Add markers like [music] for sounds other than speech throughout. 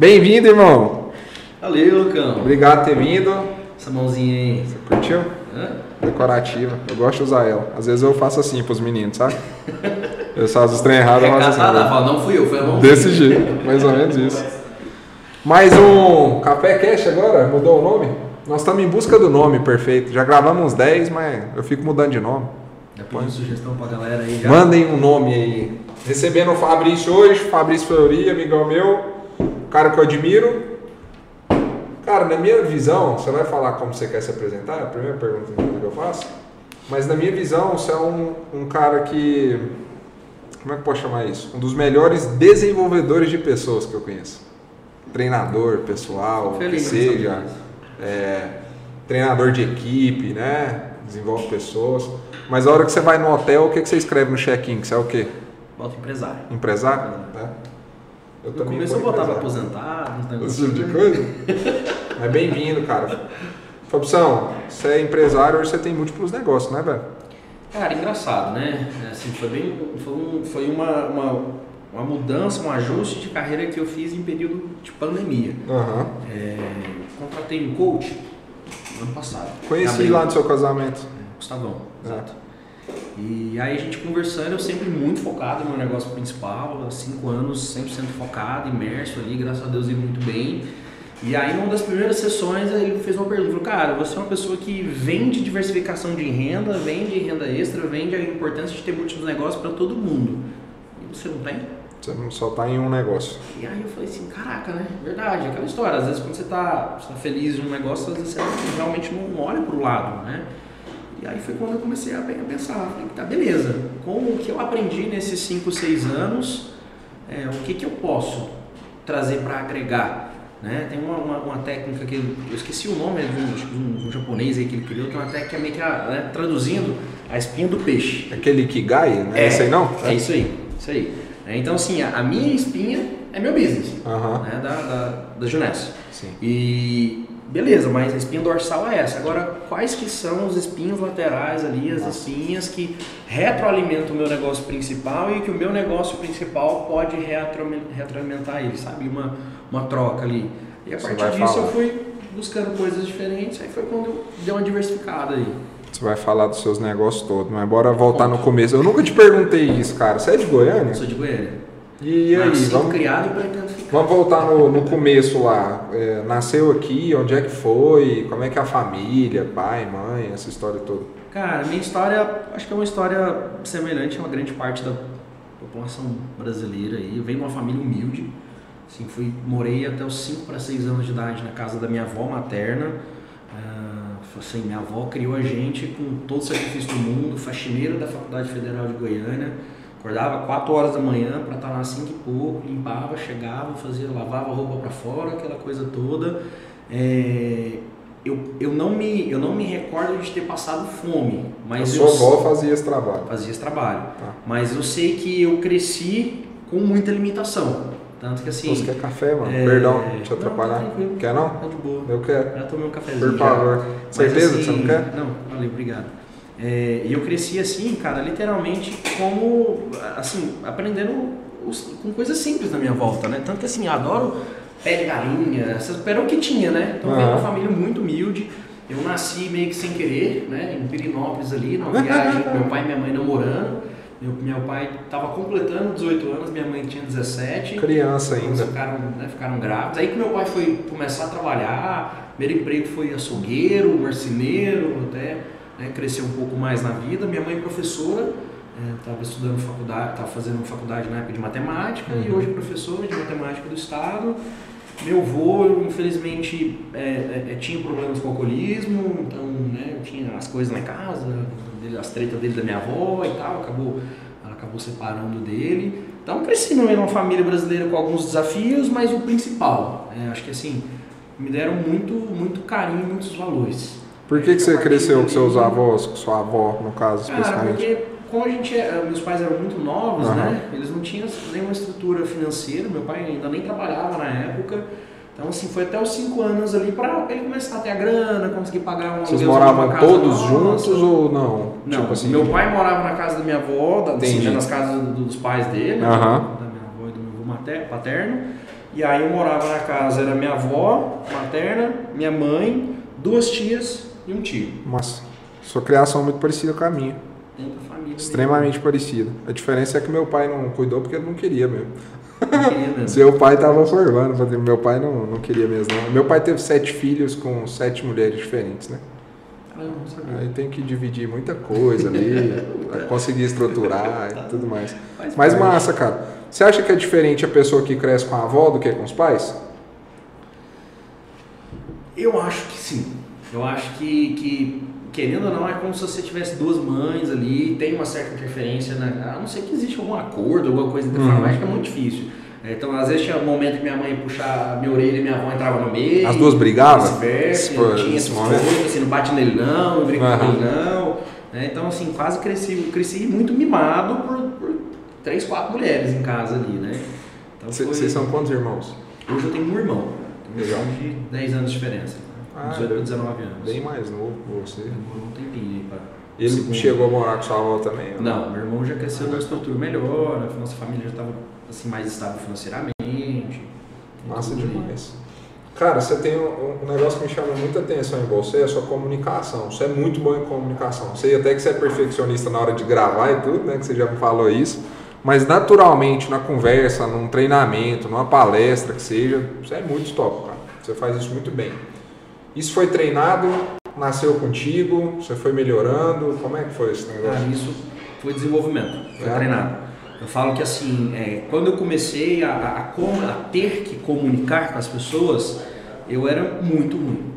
Bem-vindo, irmão. Valeu, Lucão. Obrigado por ter vindo. Essa mãozinha aí. Você curtiu? Hã? Decorativa. Eu gosto de usar ela. Às vezes eu faço assim pros meninos, sabe? Eu faço os trem errados, eu faço Recatada, assim. fala, não fui eu, foi a mão. Desse jeito, mais ou menos isso. Mais um Café Cash agora? Mudou o nome? Nós estamos em busca do nome perfeito. Já gravamos uns 10, mas eu fico mudando de nome. Já pedi sugestão pra galera aí já. Mandem um nome aí. Recebendo o Fabrício hoje, Fabrício Fleury, amigão meu, cara que eu admiro. Cara, na minha visão, você vai falar como você quer se apresentar? É a primeira pergunta que eu faço. Mas na minha visão, você é um, um cara que. Como é que eu posso chamar isso? Um dos melhores desenvolvedores de pessoas que eu conheço. Treinador pessoal, que Feliz, seja. feliz. é, treinador de equipe, né? Desenvolve pessoas. Mas a hora que você vai no hotel, o que, que você escreve no check-in? Que você é o quê? Bota empresário. Empresário? Né? Eu No começo eu empresário. aposentado, uns Esse negócios. tipo de coisa? Mas bem-vindo, cara. Fabção, você é empresário, hoje você tem múltiplos negócios, né, velho? Cara, engraçado, né? Assim, foi bem. Foi, um- foi uma, uma, uma mudança, um ajuste de carreira que eu fiz em período de pandemia. Aham. É, contratei um coach no ano passado. Conheci lá no seu casamento. Gustavão, É. exato. E aí a gente conversando, eu sempre muito focado no meu negócio principal, há cinco anos 100% focado, imerso ali, graças a Deus indo muito bem. E aí numa das primeiras sessões ele fez uma pergunta, falou, cara, você é uma pessoa que vende diversificação de renda, vende renda extra, vende a importância de ter múltiplos negócios para todo mundo. E você não tem? Você não só tá em um negócio. E aí eu falei assim, caraca, né? Verdade, aquela história. Às vezes quando você tá, você tá feliz em um negócio, às vezes você realmente não olha pro lado, né? E aí foi quando eu comecei a pe- a pensar, falei, tá, beleza, com o que eu aprendi nesses 5, 6 anos, é, o que que eu posso trazer para agregar? Né? Tem uma, uma, uma técnica que eu esqueci o nome é de um, um- um japonês aí que ele criou, que é uma técnica meio que, a- né, traduzindo, a espinha do peixe. Aquele Kigai, né? É, Esse aí não? É isso aí, isso aí. É, Então, assim, a, a minha espinha é meu business, Aham. né, da, da, da. Sim. E beleza, mas a espinha dorsal é essa. Agora, quais que são os espinhos laterais ali, as espinhas que retroalimentam o meu negócio principal e que o meu negócio principal pode retroalimen- retroalimentar ele, sabe? Uma, uma troca ali. E a Você partir disso falar. eu fui buscando coisas diferentes, aí foi quando eu dei uma diversificada aí. Você vai falar dos seus negócios todos, mas bora voltar no começo. Eu nunca te perguntei isso, cara. Você é de Goiânia? Eu sou de Goiânia. E aí, Nasci, vamos, criado e pretendo ficar. vamos voltar no, no começo lá. É, nasceu aqui, onde é que foi? Como é que é a família, pai, mãe, essa história toda? Cara, minha história, acho que é uma história semelhante a uma grande parte da população brasileira aí. Eu venho de uma família humilde. Assim, fui, morei até os 5 para 6 anos de idade na casa da minha avó materna. Ah, assim, minha avó criou a gente com todo o sacrifício do mundo, faxineira da Faculdade Federal de Goiânia. Acordava 4 horas da manhã para estar lá às 5 e pouco, limpava, chegava, fazia, lavava a roupa para fora, aquela coisa toda. É, eu, eu, não me, eu não me recordo de ter passado fome, A mas sua eu avó fazia esse trabalho. fazia esse trabalho. Tá. Mas eu sei que eu cresci com muita limitação. Tanto que assim. Você quer café, mano? é, Perdão, te não, atrapalhar. tá tranquilo. Quer não? Tá de boa. Eu quero. Já tomei um cafezinho. Por favor. Certeza que assim, você não quer? Não, valeu, obrigado. É, E eu cresci assim, cara, literalmente como, assim, aprendendo os- com coisas simples na minha volta, né? Tanto que assim, eu adoro pé de galinha, essas, era o que tinha, né? Então, eu venho de uma família muito humilde. Eu nasci meio que sem querer, né? Em Pirinópolis ali, numa [laughs] viagem com meu pai e minha mãe namorando. Meu, meu pai estava completando 18 anos, minha mãe tinha 17. Criança Eles ainda. Ficaram, né, ficaram grávidos. Aí que meu pai foi começar a trabalhar, primeiro emprego foi açougueiro, marceneiro, até né, cresceu um pouco mais na vida. Minha mãe é professora, estava estudando faculdade, estava fazendo faculdade na época de matemática e Uhum. hoje é professora de matemática do estado. Meu avô, infelizmente, é, é, é, tinha problemas com alcoolismo, então né, tinha as coisas em casa, as tretas dele da minha avó e tal, acabou, ela acabou separando dele. Então cresci no meio de uma família brasileira com alguns desafios, mas o principal, é, acho que assim, me deram muito, muito carinho, muitos valores. Por que, que você cresceu com seus avós, com sua avó, no caso, Cara, especificamente? porque como a gente, é- meus pais eram muito novos, Aham. né? Eles não tinham nenhuma estrutura financeira, meu pai ainda nem trabalhava na época. Então, assim, foi até os cinco anos ali para ele começar a ter a grana, conseguir pagar um Vocês moravam todos nossa. juntos ou não? Não, tipo assim. meu pai morava na casa da minha avó, da, assim, Entendi. nas casas do- dos pais dele, né? Aham. da minha avó e do meu avô paterno. E aí eu morava na casa, era minha avó materna, minha mãe, duas tias e um tio. Nossa, sua criação é muito parecida com a minha. Dentro da família. Extremamente parecida. A diferença é que meu pai não cuidou porque ele não queria mesmo. Não queria mesmo. [laughs] Seu pai estava formando, mas meu pai não, não queria mesmo. Não. Meu pai teve sete filhos com sete mulheres diferentes, né? Ah. Aí tem que dividir muita coisa ali, [laughs] conseguir estruturar e tudo mais. Mas parte. massa, cara. Você acha que é diferente a pessoa que cresce com a avó do que com os pais? Eu acho que sim. Eu acho que, que, querendo ou não, é como se você tivesse duas mães ali, tem uma certa interferência, na, a não ser que existe algum acordo, alguma coisa dessa Uhum. que é muito difícil. É, Então, às vezes tinha um momento que minha mãe ia puxar a minha orelha e minha avó entrava no meio. As duas brigavam? Vice-versa, tinha esse coisas, assim, não bate nele não, não briga com Aham. ele não. né? Então, assim, quase cresci, cresci muito mimado por, por três, quatro mulheres em casa ali, né? Então, Cê- foi- Vocês são quantos irmãos? Hoje eu tenho um irmão. Tenho um irmão de 10 anos de diferença. Ah, 18 para ele- 19 anos. Bem mais novo que você. Demorou um tempinho aí pra... Ele Segundo. chegou a morar com sua avó também? ou Não, meu irmão já cresceu numa estrutura melhor, a nossa família já estava assim, mais estável financeiramente. Massa Tudo aí. demais. Cara, você tem um, um negócio que me chama muita atenção em você, é a sua comunicação. Você é muito bom em comunicação. Sei até que você é perfeccionista na hora de gravar e tudo, né? Que você já me falou isso. Mas naturalmente, na conversa, num treinamento, numa palestra que seja, você é muito top, cara. Você faz isso muito bem. Isso foi treinado, nasceu contigo, você foi melhorando. Como é que foi esse negócio? Ah, isso foi desenvolvimento, foi É. treinado. Eu falo que assim, é, quando eu comecei a, a, a ter que comunicar com as pessoas, eu era muito ruim.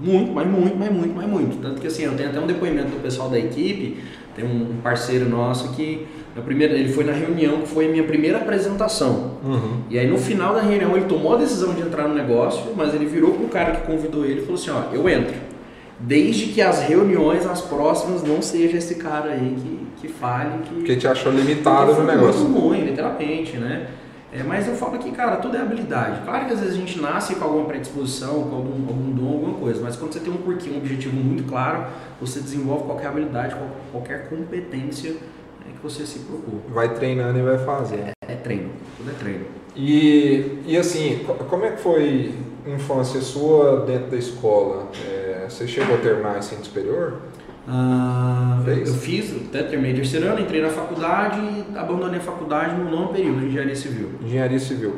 Muito, mas muito, mas muito, mas muito. Tanto que assim, eu tenho até um depoimento do pessoal da equipe, tem um parceiro nosso que na primeira, ele foi na reunião que foi a minha primeira apresentação. Uhum. E aí no final da reunião ele tomou a decisão de entrar no negócio, mas ele virou pro cara que convidou ele e falou assim, ó, eu entro. Desde que as reuniões, as próximas, não seja esse cara aí que, que fale que. Porque te achou limitado no negócio. Muito ruim, literalmente, né? É, mas eu falo que, cara, tudo é habilidade. Claro que às vezes a gente nasce com alguma predisposição, com algum, algum dom, alguma coisa, mas quando você tem um porquê, um objetivo muito claro, você desenvolve qualquer habilidade, qual- qualquer competência é, que você se propor. Vai treinando e vai fazendo. É treino, tudo é treino. E, e assim, co- como é que foi a infância sua dentro da escola? É, você chegou a terminar ensino superior? Ah, Fez? eu fiz, até terminei terceiro ano, entrei na faculdade e abandonei a faculdade no nono período de engenharia civil. Engenharia civil.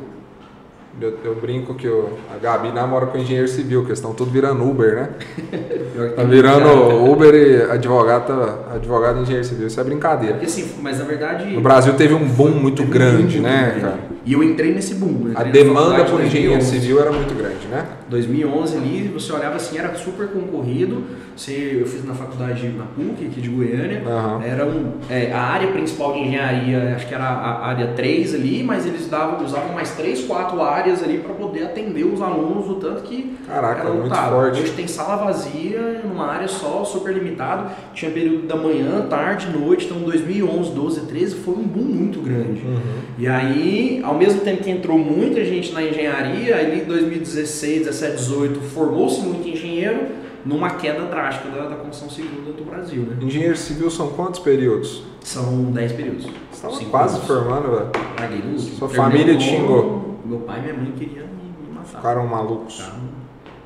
Eu, eu brinco que eu- a Gabi namora com engenheiro civil, que eles estão tudo virando Uber, né? [laughs] Tá virando. Uber e advogado, advogado e engenheiro civil. Isso é brincadeira. Porque assim, mas na verdade. No Brasil teve um boom muito um grande, boom né, cara? E eu entrei nesse boom. A entrei na demanda por engenheiro 2011. civil era muito grande, né? 2011 ali, você olhava assim, era super concorrido. Você, eu fiz na faculdade na PUC, aqui de Goiânia. Aham. Era um, é, a área principal de engenharia, acho que era a área 3 ali, mas eles davam, usavam mais 3, 4 áreas ali para poder atender os alunos, o tanto que Caraca, era muito forte. Hoje tem sala vazia, numa área só, super limitado. Tinha período da manhã, tarde, noite. Então 2011, 12, 13 foi um boom muito grande. Uhum. E aí, ao mesmo tempo que entrou muita gente na engenharia, ali em 2016, 17, 18, formou-se muito engenheiro numa queda drástica da, da construção civil do Brasil, né? Engenheiro civil são quantos períodos? São 10 períodos. Você estava quase anos. formando, velho. Último. Sua família te xingou? Meu pai e minha mãe queriam me, me matar. Ficaram malucos. Ficaram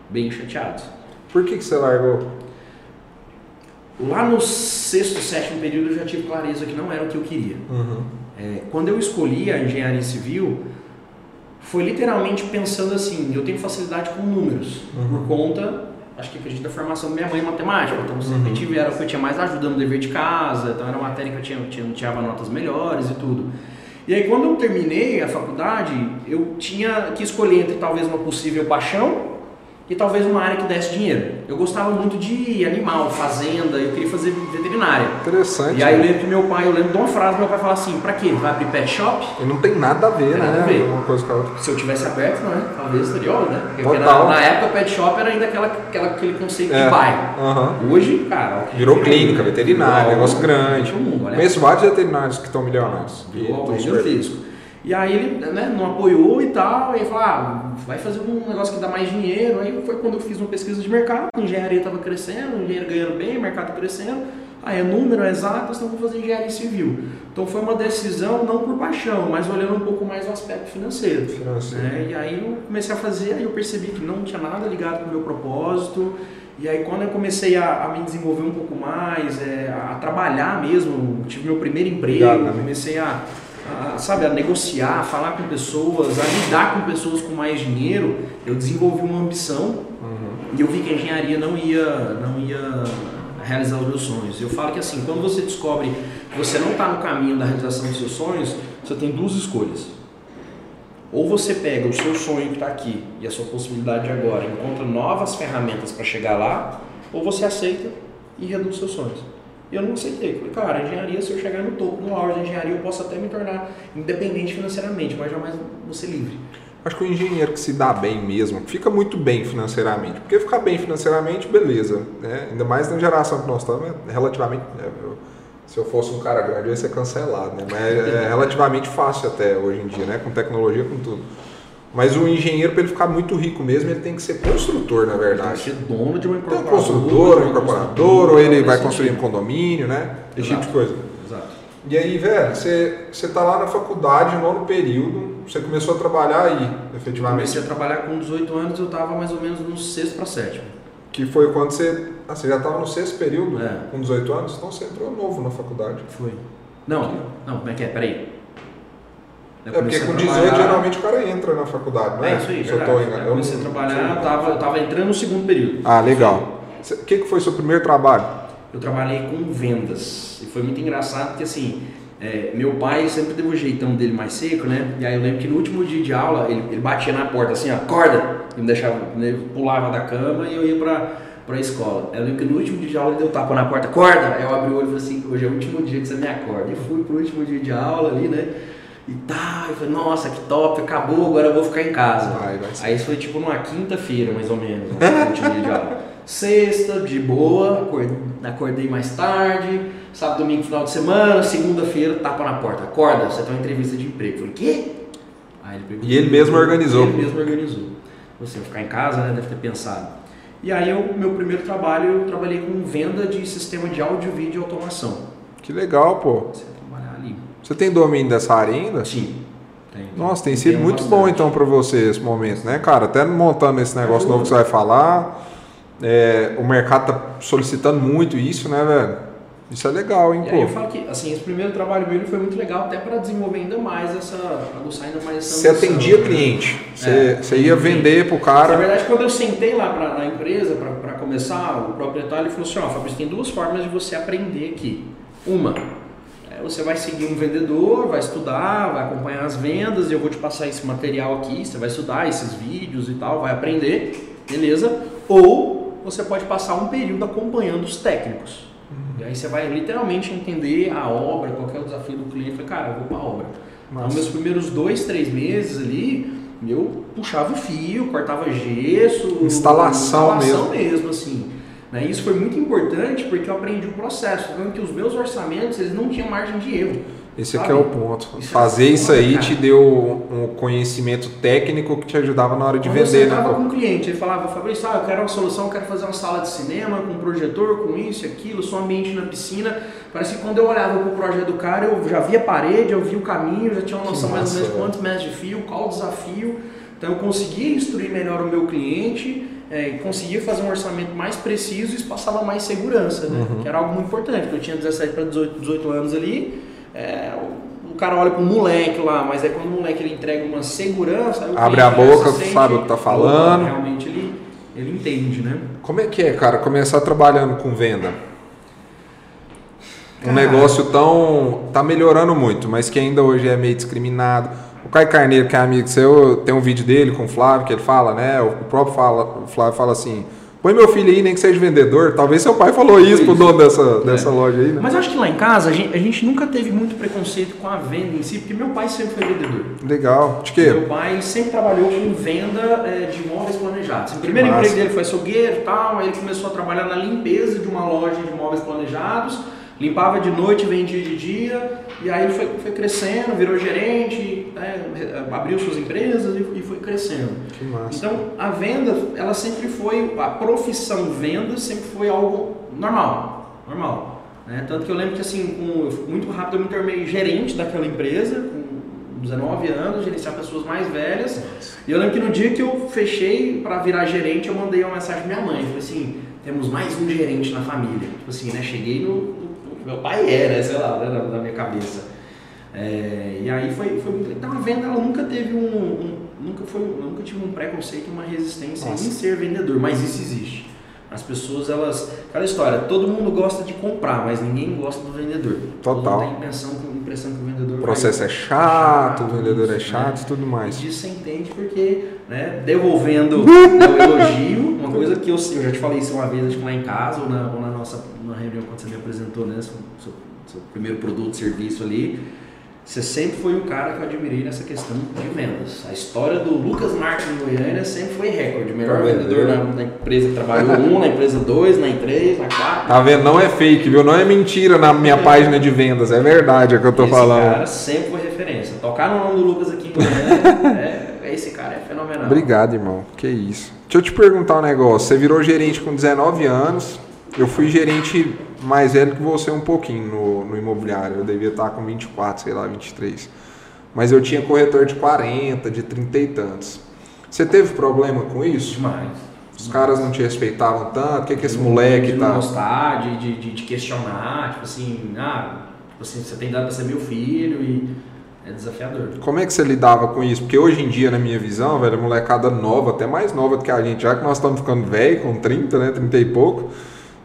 bem chateados. Por que, que você largou? Lá no sexto, sétimo período eu já tive clareza que não era o que eu queria. Uhum. É, quando eu escolhi a engenharia civil, foi literalmente pensando assim, eu tenho facilidade com números, Uhum. por conta, acho que acredito da formação da minha mãe em matemática, então Uhum. sempre tive, era o que eu tinha mais ajuda no dever de casa, então era uma matéria que eu tinha, tinha, tirava notas melhores e tudo. E aí quando eu terminei a faculdade, eu tinha que escolher entre talvez uma possível paixão e talvez uma área que desse dinheiro. Eu gostava muito de animal, fazenda, eu queria fazer veterinária. Interessante. E aí eu né? lembro que meu pai, eu lembro de uma frase, meu pai fala assim, pra quê? Vai abrir pet shop? E não tem nada a ver, Tem né? nada a ver. Uma coisa com a outra. Se eu tivesse aberto, né? Talvez óbvio, né? Porque na, na época o pet shop era ainda aquela, aquela, aquele conceito É. de bairro. Aham. Hoje, cara... Virou clínica, veterinária, negócio grande. mundo. Conheço vários veterinários que estão milionários. Virou estão super- gigantesco. E aí ele né, não apoiou e tal, e falou, ah, vai fazer um negócio que dá mais dinheiro. Aí foi quando eu fiz uma pesquisa de mercado, a engenharia estava crescendo, o engenheiro ganhando bem, o mercado crescendo. Ah, é número, é exato, então vou fazer engenharia civil. Então foi uma decisão não por paixão, mas olhando um pouco mais o aspecto financeiro. Financeiro. Né? E aí eu comecei a fazer, aí eu percebi que não tinha nada ligado com o meu propósito. E aí quando eu comecei a, a me desenvolver um pouco mais, é, a trabalhar mesmo, tive meu primeiro emprego, Obrigado, comecei a, a, sabe, a negociar, a falar com pessoas, a lidar com pessoas com mais dinheiro, eu desenvolvi uma ambição Uhum. e eu vi que a engenharia não ia, não ia realizar os meus sonhos. Eu falo que assim, quando você descobre que você não está no caminho da realização dos seus sonhos, você tem duas escolhas. Ou você pega o seu sonho que está aqui e a sua possibilidade de agora, encontra novas ferramentas para chegar lá, ou você aceita e reduz seus sonhos. E eu não aceitei. Falei, cara, a engenharia, se eu chegar no topo, no auge da engenharia, eu posso até me tornar independente financeiramente, mas jamais vou ser livre. Acho que o engenheiro que se dá bem mesmo, fica muito bem financeiramente. Porque ficar bem financeiramente, beleza. Né? Ainda mais na geração que nós estamos, é relativamente. é, eu- se eu fosse um cara grande, eu ia ser cancelado, né? Mas é [laughs] relativamente fácil até hoje em dia, né? Com tecnologia, com tudo. Mas o engenheiro, para ele ficar muito rico mesmo, ele tem que ser construtor, na verdade. ser dono de uma Tem um incorporadora. construtor, um incorporador, ou ele vai nesse construir um condomínio, né? Esse tipo de Exato. coisa. Exato. E aí, velho, você, você tá lá na faculdade, nono período, você começou a trabalhar aí, efetivamente. Comecei a trabalhar com 18 anos, eu estava mais ou menos no sexto para sétimo. Que foi quando você. Ah, você já estava no sexto período, É. com 18 anos, então você entrou novo na faculdade. Foi. Não, não, como é que é? Peraí. Eu é porque com 18 trabalhar- geralmente o cara entra na faculdade, não é? É isso aí, Se eu tô. Eu comecei a trabalhar, eu tava, eu tava entrando no segundo período. Ah, legal. O que, que foi seu primeiro trabalho? Eu trabalhei com vendas. E foi muito engraçado porque assim, é, meu pai sempre teve o jeitão dele mais seco, né? E aí eu lembro que no último dia de aula, ele, ele batia na porta assim, ó, acorda! E me deixava, né, eu pulava da cama e eu ia pra, pra escola. Eu lembro que no último dia de aula ele deu tapa na porta, acorda! Aí eu abri o olho e falei assim, hoje é o último dia que você me acorda. E fui pro último dia de aula ali, né? E tá, eu falei, nossa, que top, acabou, agora eu vou ficar em casa. Vai, vai. Aí isso foi tipo numa quinta-feira, mais ou menos, no último dia de aula. Sexta, de boa, acordei, acordei mais tarde, sábado, domingo, final de semana, segunda-feira, tapa na porta, acorda, você tem uma entrevista de emprego. Eu falei, quê? Aí ele perguntou, E ele mesmo organizou. Ele mesmo organizou. Você vai ficar em casa, né, deve ter pensado. E aí, o meu primeiro trabalho, eu trabalhei com venda de sistema de áudio, vídeo e automação. Que legal, pô. Você. Você tem domínio dessa área ainda? Sim. Tem. Nossa, tem sido muito bastante. bom então pra você esse momento, né, cara? Até montando esse negócio novo que você vai falar. é, o mercado tá solicitando muito isso, né, velho? Isso é legal, hein, E aí eu pô. falo que, assim, esse primeiro trabalho meu foi muito legal até para desenvolver ainda mais essa, aguçar ainda mais essa Você atendia né? cliente. Você, É, você ia vender pro cara. Na verdade, quando eu sentei lá pra, na empresa para começar, o proprietário ele falou assim, ó, Fabrício, tem duas formas de você aprender aqui. Uma, você vai seguir um vendedor, vai estudar, vai acompanhar as vendas, e eu vou te passar esse material aqui, você vai estudar esses vídeos e tal, vai aprender, beleza? Ou você pode passar um período acompanhando os técnicos. E aí você vai literalmente entender a obra, qual é o desafio do cliente. Cara, eu vou para a obra. Então, Massa. meus primeiros dois, três meses ali, eu puxava o fio, cortava gesso. Instalação instalação mesmo. assim. Né? Isso foi muito importante porque eu aprendi o processo. Tanto que os meus orçamentos, eles não tinham margem de erro. Esse aqui sabe? é o ponto. Isso é Fazer isso foda, aí cara. te deu um conhecimento técnico que te ajudava na hora de Quando eu vender, né? sentava pô? com o cliente, ele falava, Fabrício, ah, eu quero uma solução, eu quero fazer uma sala de cinema com um projetor, com isso e aquilo, só ambiente na piscina. Parece que quando eu olhava pro projeto do cara, eu já via a parede, eu via o caminho, já tinha uma noção mais ou menos velho. quantos metros de fio, qual o desafio. Então eu conseguia instruir melhor o meu cliente, é, conseguia fazer um orçamento mais preciso e isso passava mais segurança, né? Uhum. Que era algo muito importante, porque eu tinha 17 para 18, 18 anos ali, é, o o cara olha pro moleque lá, mas é quando o moleque ele entrega uma segurança, o Abre a boca, se sente, sabe o que tá "Opa, falando." Realmente ele, ele entende, né? Como é que é, cara, começar trabalhando com venda? Um negócio tão. tá melhorando muito, mas que ainda hoje é meio discriminado. O Caio Carneiro, que é amigo seu, tem um vídeo dele com o Flávio, que ele fala, né? O próprio fala, o Flávio fala assim: põe meu filho aí, nem que seja vendedor. Talvez seu pai falou isso pro dono dessa, dessa É. loja aí, né? Mas eu acho que lá em casa a gente, a gente nunca teve muito preconceito com a venda em si, porque meu pai sempre foi vendedor. Legal. De quê? Meu pai sempre trabalhou com venda é, de imóveis planejados. O primeiro massa. emprego dele foi açougueiro e tal, aí ele começou a trabalhar na limpeza de uma loja de imóveis planejados, limpava de noite, vendia de dia, e aí ele foi, foi crescendo, virou gerente, né, abriu suas empresas e, e foi crescendo. Que massa. Então, a venda, ela sempre foi, a profissão venda sempre foi algo normal, normal. Né? Tanto que eu lembro que assim, com, muito rápido eu me tornei gerente daquela empresa, com 19 anos, gerenciar pessoas mais velhas. E eu lembro que no dia que eu fechei para virar gerente, eu mandei uma mensagem pra minha mãe. Falei assim, temos mais um gerente na família. Tipo assim, né? Cheguei no. Meu pai era, né? sei lá, né? na, na minha cabeça. É, e aí foi, foi muito. Então a venda ela nunca teve um. um nunca, foi, nunca tive um preconceito, uma resistência Nossa. em ser vendedor, mas isso existe. As pessoas, elas. Aquela história, todo mundo gosta de comprar, mas ninguém gosta do vendedor. Total. Todo tem impressão, impressão que o vendedor. O processo vai, é chato, chato, o vendedor isso, é chato e né? tudo mais. E disso você entende porque, né, devolvendo [laughs] o elogio, uma coisa que eu, eu já te falei isso uma vez, acho que lá em casa, ou na, ou na nossa na reunião quando você me apresentou, né, seu, seu, seu primeiro produto, serviço ali você sempre foi um cara que eu admirei nessa questão de vendas. A história do Lucas Marques em Goiânia sempre foi recorde. Melhor vendedor na, na, empresa que trabalhou um, na empresa dois, na três, na quatro. Tá vendo? Não é fake, viu? Não é mentira na minha é. página de vendas. É verdade, é o que eu tô esse falando. Esse cara sempre foi referência. Tocar no nome do Lucas aqui em Goiânia, é, esse cara é fenomenal. Obrigado, irmão. Que isso. Deixa eu te perguntar um negócio. Você virou gerente com 19 anos. Eu fui gerente mais velho que você um pouquinho no, no imobiliário. Eu devia estar com 24, sei lá, 23. Mas eu tinha corretor de 40, de 30 e tantos. Você teve problema com isso? Demais. Os caras não te respeitavam tanto? O que, que esse moleque de tá. De gostar, de, de, de, questionar, tipo assim, ah, assim, você tem dado pra ser meu filho e é desafiador. Como é que você lidava com isso? Porque hoje em dia, na minha visão, velho, a molecada nova, até mais nova do que a gente, já que nós estamos ficando velho, com 30, né, 30 e pouco,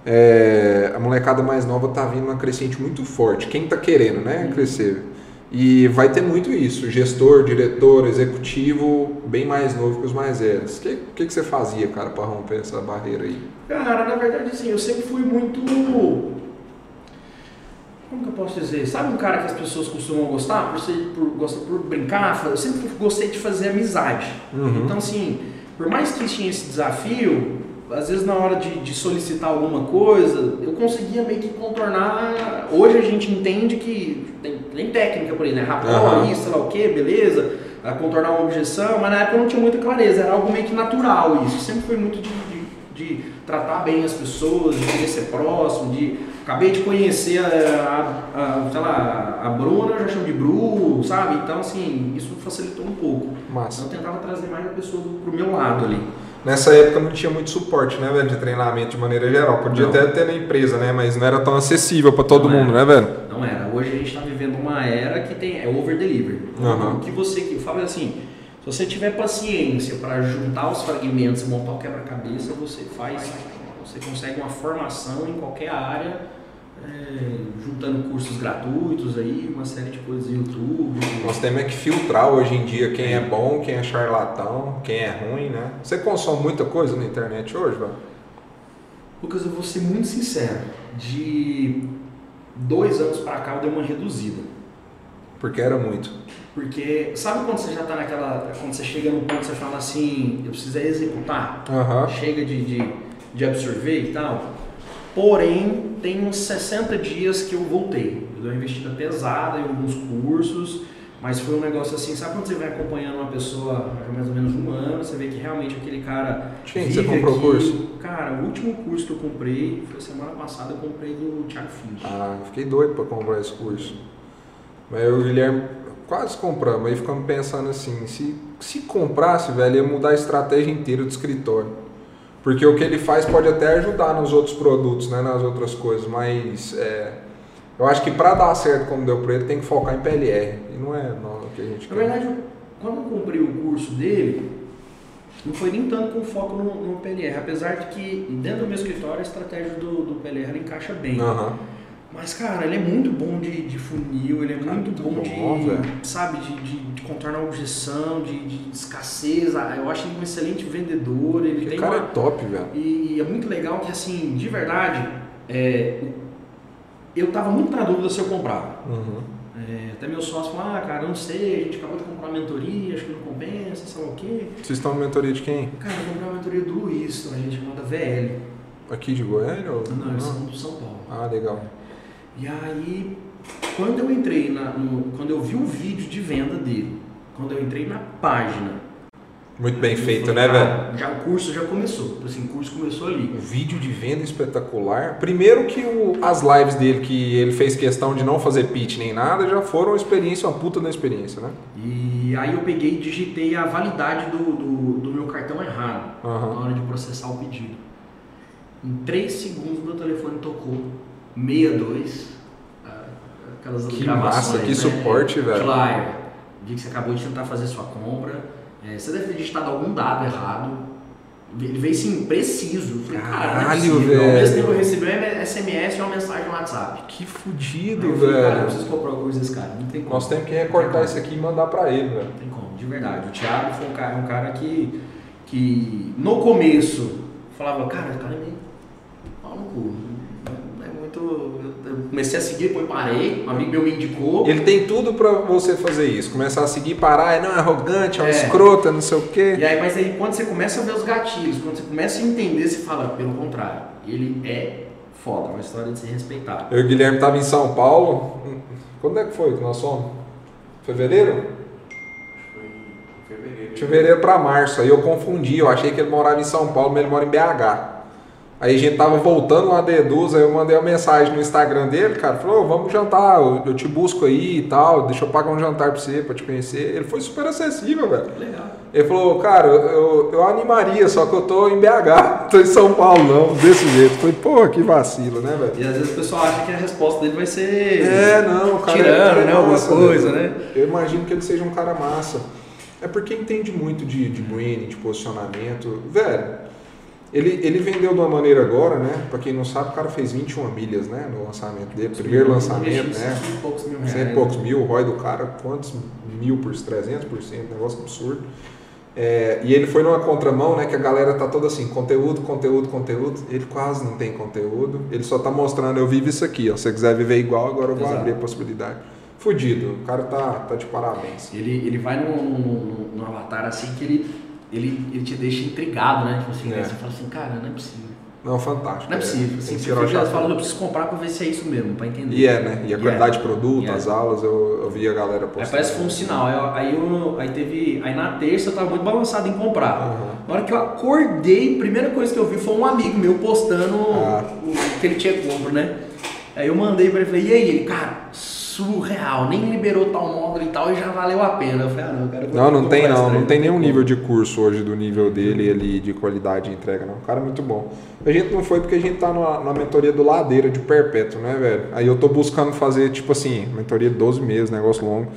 é, a molecada mais nova tá vindo uma crescente muito forte. Quem tá querendo, né, crescer. E vai ter muito isso, gestor, diretor, executivo, bem mais novo que os mais velhos. O que, que, que, você fazia, cara, para romper essa barreira aí? Cara, na verdade, assim, eu sempre fui muito. Como que eu posso dizer? Sabe um cara que as pessoas costumam gostar? Por, ser, por, gosta, por brincar? Eu sempre gostei de fazer amizade. Uhum. Então, assim, por mais que tinha esse desafio, às vezes na hora de, de, solicitar alguma coisa, eu conseguia meio que contornar. Hoje a gente entende que tem, tem técnica por aí, né? Rapor, uhum. isso, sei lá o que, beleza, a contornar uma objeção, mas na época eu não tinha muita clareza, era algo meio que natural isso. Sempre foi muito de, de, de tratar bem as pessoas, de querer ser próximo, de. Acabei de conhecer a, a, a, sei lá, a Bruna, eu já chamo de Bru, sabe? Então, assim, isso facilitou um pouco. Massa. Então eu tentava trazer mais a pessoa pro meu lado ali. Nessa época não tinha muito suporte, né, velho, de treinamento de maneira geral. Podia não. até ter na empresa, né, mas não era tão acessível para todo não mundo, era. né, velho? Não era. Hoje a gente está vivendo uma era que tem é over delivery. Uhum. O que você que fala assim, se você tiver paciência para juntar os fragmentos e montar o quebra-cabeça, você faz, você consegue uma formação em qualquer área é, juntando cursos gratuitos aí, uma série de coisas no YouTube. Nós temos é que filtrar hoje em dia quem é bom, quem é charlatão, quem é ruim, né? Você consome muita coisa na internet hoje, velho? Lucas, eu vou ser muito sincero. De dois anos para cá eu dei uma reduzida. Porque era muito. Porque, sabe quando você já tá naquela. Quando você chega no ponto você fala assim, eu preciso executar? Uhum. Chega de, de, de absorver e tal. Porém, tem uns 60 dias que eu voltei. Eu dei uma investida pesada em alguns cursos, mas foi um negócio assim, sabe quando você vai acompanhando uma pessoa há mais ou menos um ano, você vê que realmente aquele cara. Quem você comprou o curso? Cara, o último curso que eu comprei foi semana passada, eu comprei do Thiago Finch. Ah, fiquei doido para comprar esse curso. Mas eu e o Guilherme quase compramos, aí ficamos pensando assim, se, se comprasse, velho, ia mudar a estratégia inteira do escritório. Porque o que ele faz pode até ajudar nos outros produtos, né, nas outras coisas, mas é, eu acho que para dar certo como deu para ele, tem que focar em PLR. E não é o que a gente Na quer. verdade, quando eu comprei o curso dele, não foi nem tanto com foco no, no PLR, apesar de que dentro do meu escritório a estratégia do, do PLR encaixa bem. Uhum. Mas, cara, ele é muito bom de, de funil, ele é cara, muito, bom, bom de, sabe, de, de, de, contornar objeção, de, de escassez. Ah, eu acho ele um excelente vendedor. Ele tem cara uma, é top, velho. E, e, é muito legal que, assim, de verdade, é, eu tava muito na dúvida se eu comprava. Uhum. É, até meu sócio falou, ah, cara, não sei, a gente acabou de comprar uma mentoria, acho que não compensa, sei lá o quê. Vocês estão na mentoria de quem? Cara, eu comprei uma mentoria do Luiz, a gente chamada VL. Aqui de Goiânia? Ou... Não, eles são do São Paulo. Ah, legal. E aí, quando eu entrei na, no, quando eu vi o vídeo de venda dele, quando eu entrei na página, Muito bem feito, falei, né, cara, velho? Já o curso já começou. Assim, o curso começou ali. O vídeo de venda espetacular. Primeiro que o- as lives dele, que ele fez questão de não fazer pitch nem nada, já foram uma experiência, uma puta da experiência, né? E aí eu peguei e digitei a validade do, do, do meu cartão errado Aham. na hora de processar o pedido. Em 3 segundos meu telefone tocou 62. ah, Aquelas Que gravações, massa, que né? suporte, velho. Flyer. Dia que você acabou de tentar fazer sua compra. é, você deve ter digitado algum dado errado. Ele veio assim, preciso. Eu falei, cara, é Caralho, possível. Ao mesmo velho. tempo eu recebi um SMS e uma mensagem no WhatsApp. Que fudido, eu falei, cara, eu velho. preciso comprar alguma coisa desse cara. Não tem como. Nós temos que recortar isso aqui e mandar pra ele, velho. Não tem como, de verdade. O Thiago foi um cara, um cara que, que no começo falava, cara, o cara é meio pau no cu. Muito. eu- comecei a seguir, depois parei, um amigo meu me indicou. Ele tem tudo pra você fazer isso. Começar a seguir, parar, é, não, é arrogante, é um É. escroto, é não sei o quê. E aí, mas aí quando você começa a ver os gatilhos, quando você começa a entender, você fala, pelo contrário, ele é foda, é uma história de se respeitar. Eu e o Guilherme tava em São Paulo. Quando é que foi que nós fomos? Fevereiro? Foi fevereiro. Fevereiro pra março. Aí eu confundi, eu achei que ele morava em São Paulo, mas ele mora em BH. Aí a gente tava voltando lá da aí eu mandei uma mensagem no Instagram dele, cara, falou, "Ô, vamos jantar, eu, eu te busco aí e tal, deixa eu pagar um jantar pra você, pra te conhecer. Ele foi super acessível, velho. Legal. Ele falou, cara, eu, eu, animaria, só que eu tô em BH, [laughs] tô em São Paulo, não, desse jeito. Eu Falei, porra, que vacilo, né, velho? E às vezes o pessoal acha que a resposta dele vai ser. É, não, o cara Tirando, é né, alguma coisa, velho. né? Eu imagino que ele seja um cara massa. É porque entende muito de, de branding, de posicionamento. Velho, ele, ele vendeu de uma maneira agora, né? Pra quem não sabe, o cara fez 21 milhas, né? No lançamento dele. Primeiro lançamento, né? Cento e poucos mil reais. Cento e poucos mil, o ROI do cara, quantos mil por 300%, negócio absurdo. É, e ele foi numa contramão, né? Que a galera tá toda assim, conteúdo, conteúdo, conteúdo. Ele quase não tem conteúdo. Ele só tá mostrando, eu vivo isso aqui, ó. Se você quiser viver igual, agora eu vou Exato. abrir a possibilidade. Fudido, o cara tá, tá de parabéns. Ele, ele vai num, num, num avatar assim que ele, ele, ele te deixa intrigado, né? Tipo assim, É. né? você fala assim, cara, não é possível. Não, fantástico. Não é possível. Assim, tem que você fica falando, eu preciso comprar pra ver se é isso mesmo, pra entender. E é, né? E a E qualidade é. de produto, E é. as aulas, eu, eu vi a galera Aí postando. parece que foi um sinal. Aí, aí, eu, aí teve. Aí na terça eu tava muito balançado em comprar. Aham. Na hora que eu acordei, a primeira coisa que eu vi foi um amigo meu postando Ah. o que ele tinha compro, né? Aí eu mandei pra ele falei, e aí? Ele, cara, surreal, nem liberou tal módulo e tal e já valeu a pena. Eu falei, ah não, cara. Não, não tem não. Não tem nenhum nível de curso hoje do nível dele ali de qualidade de entrega, não. O cara é muito bom. A gente não foi porque a gente tá numa, numa mentoria do Ladeira de Perpétuo, né, velho? Aí eu tô buscando fazer, tipo assim, mentoria de 12 meses, negócio longo.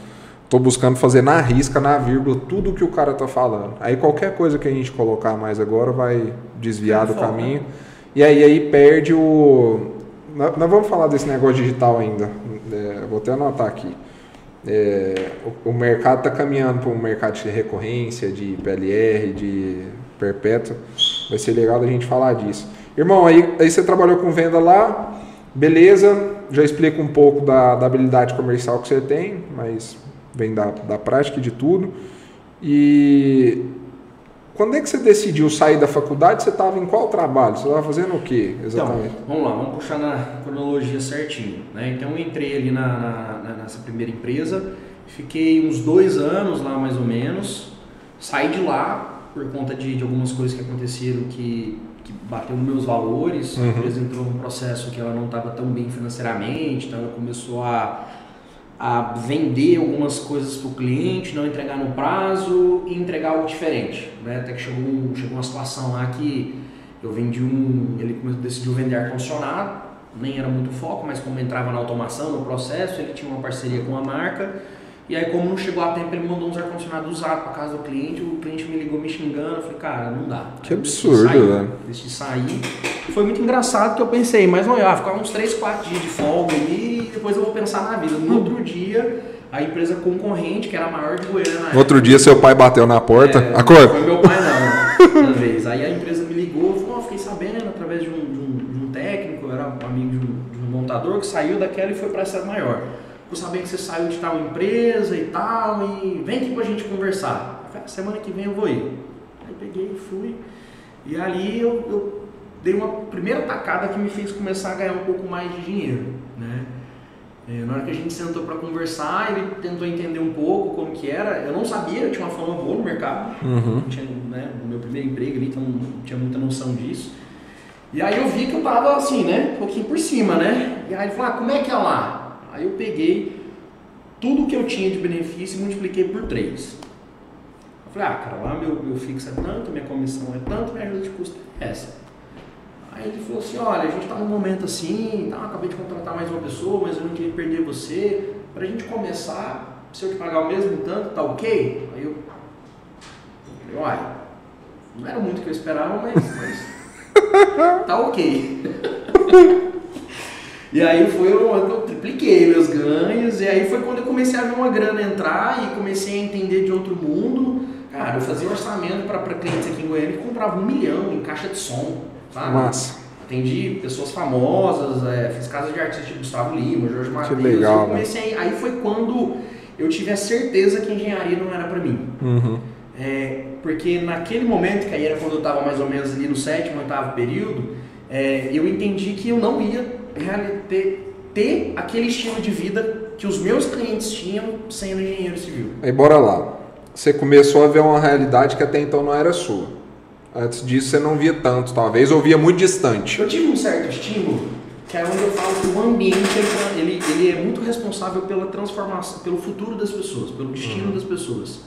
Tô buscando fazer na risca, na vírgula, tudo que o cara tá falando. Aí qualquer coisa que a gente colocar mais agora vai desviar do Foca. caminho. E aí, aí perde o. Nós vamos falar desse negócio digital ainda. É, vou até anotar aqui. É, o, o mercado está caminhando para um mercado de recorrência, de PLR, de perpétuo. Vai ser legal a gente falar disso. Irmão, aí, aí você trabalhou com venda lá, beleza, já explica um pouco da, da habilidade comercial que você tem, mas vem da, da prática de tudo. E quando é que você decidiu sair da faculdade? Você estava em qual trabalho? Você estava fazendo o quê exatamente? Então, vamos lá, vamos puxar na cronologia certinho. Né? Então eu entrei ali na, na- na- nessa primeira empresa, fiquei uns dois anos lá mais ou menos, saí de lá por conta de, de algumas coisas que aconteceram que, que bateu nos meus valores. Uhum. A empresa entrou num processo que ela não estava tão bem financeiramente, então ela começou a, a vender algumas coisas para o cliente, não entregar no prazo e entregar algo diferente. Né? Até que chegou, chegou uma situação lá que eu vendi um. Ele decidiu vender ar-condicionado, nem era muito foco, mas como entrava na automação, no processo, ele tinha uma parceria com a marca. E aí, como não chegou a tempo, ele mandou uns ar-condicionados usados para casa do cliente. O cliente me ligou me xingando. Eu falei, cara, não dá. Que eu absurdo, velho. Decidi sair. Foi muito engraçado que eu pensei, mas não ia ficar uns 3, 4 dias de folga ali e depois eu vou pensar na vida. No outro dia, a empresa concorrente, que era a maior de Goiânia na outro dia, seu pai bateu na porta. é, Acorda. Não foi meu pai não, uma vez. Aí a empresa me ligou, falou, "Ó, fiquei sabendo através de um, de um- de um técnico, eu era um amigo de um, de um montador que saiu daquela e foi para essa maior. Ficou sabendo que você saiu de tal empresa e tal, e vem aqui pra gente conversar. Falei, "Ah, semana que vem eu vou ir. Aí peguei e fui. E ali eu, eu dei uma primeira tacada que me fez começar a ganhar um pouco mais de dinheiro? É, na hora que a gente sentou para conversar, ele tentou entender um pouco como que era. Eu não sabia, eu tinha uma fama boa no mercado. Uhum. Tinha, né, no meu primeiro emprego ali, então não tinha muita noção disso. E aí eu vi que eu tava assim, né, um pouquinho por cima, né? E aí ele falou, ah, como é que é lá? Aí eu peguei tudo que eu tinha de benefício e multipliquei por três. Eu falei, ah, cara, lá meu, meu fixo é tanto, minha comissão é tanto, minha ajuda de custo é essa. Aí ele falou assim, olha, a gente está num momento assim, tá, acabei de contratar mais uma pessoa, mas eu não queria perder você. Para a gente começar, se eu te pagar o mesmo tanto, tá ok? Aí eu falei, uai, não era muito o que eu esperava, mas, mas [laughs] tá ok. [laughs] e aí foi onde eu tripliquei meus ganhos, e aí foi quando eu comecei a ver uma grana entrar e comecei a entender de outro mundo. Cara, eu fazia orçamento para clientes aqui em Goiânia que compravam um milhão em caixa de som sabe? Massa. Atendi pessoas famosas, é, fiz casas de artistas tipo Gustavo Lima, Jorge Matheus. legal, eu comecei, aí foi quando eu tive a certeza que engenharia não era para mim. Uhum. É, porque naquele momento, que aí era quando eu estava mais ou menos ali no sétimo, oitavo período, é, eu entendi que eu não ia ter, ter aquele estilo de vida que os meus clientes tinham sendo engenheiro civil. Aí bora lá. Você começou a ver uma realidade que até então não era sua. Antes disso você não via tanto, talvez, ou via muito distante. Eu tive um certo estímulo, que é onde eu falo que o ambiente ele, ele é muito responsável pela transformação, pelo futuro das pessoas, pelo destino uhum. das pessoas.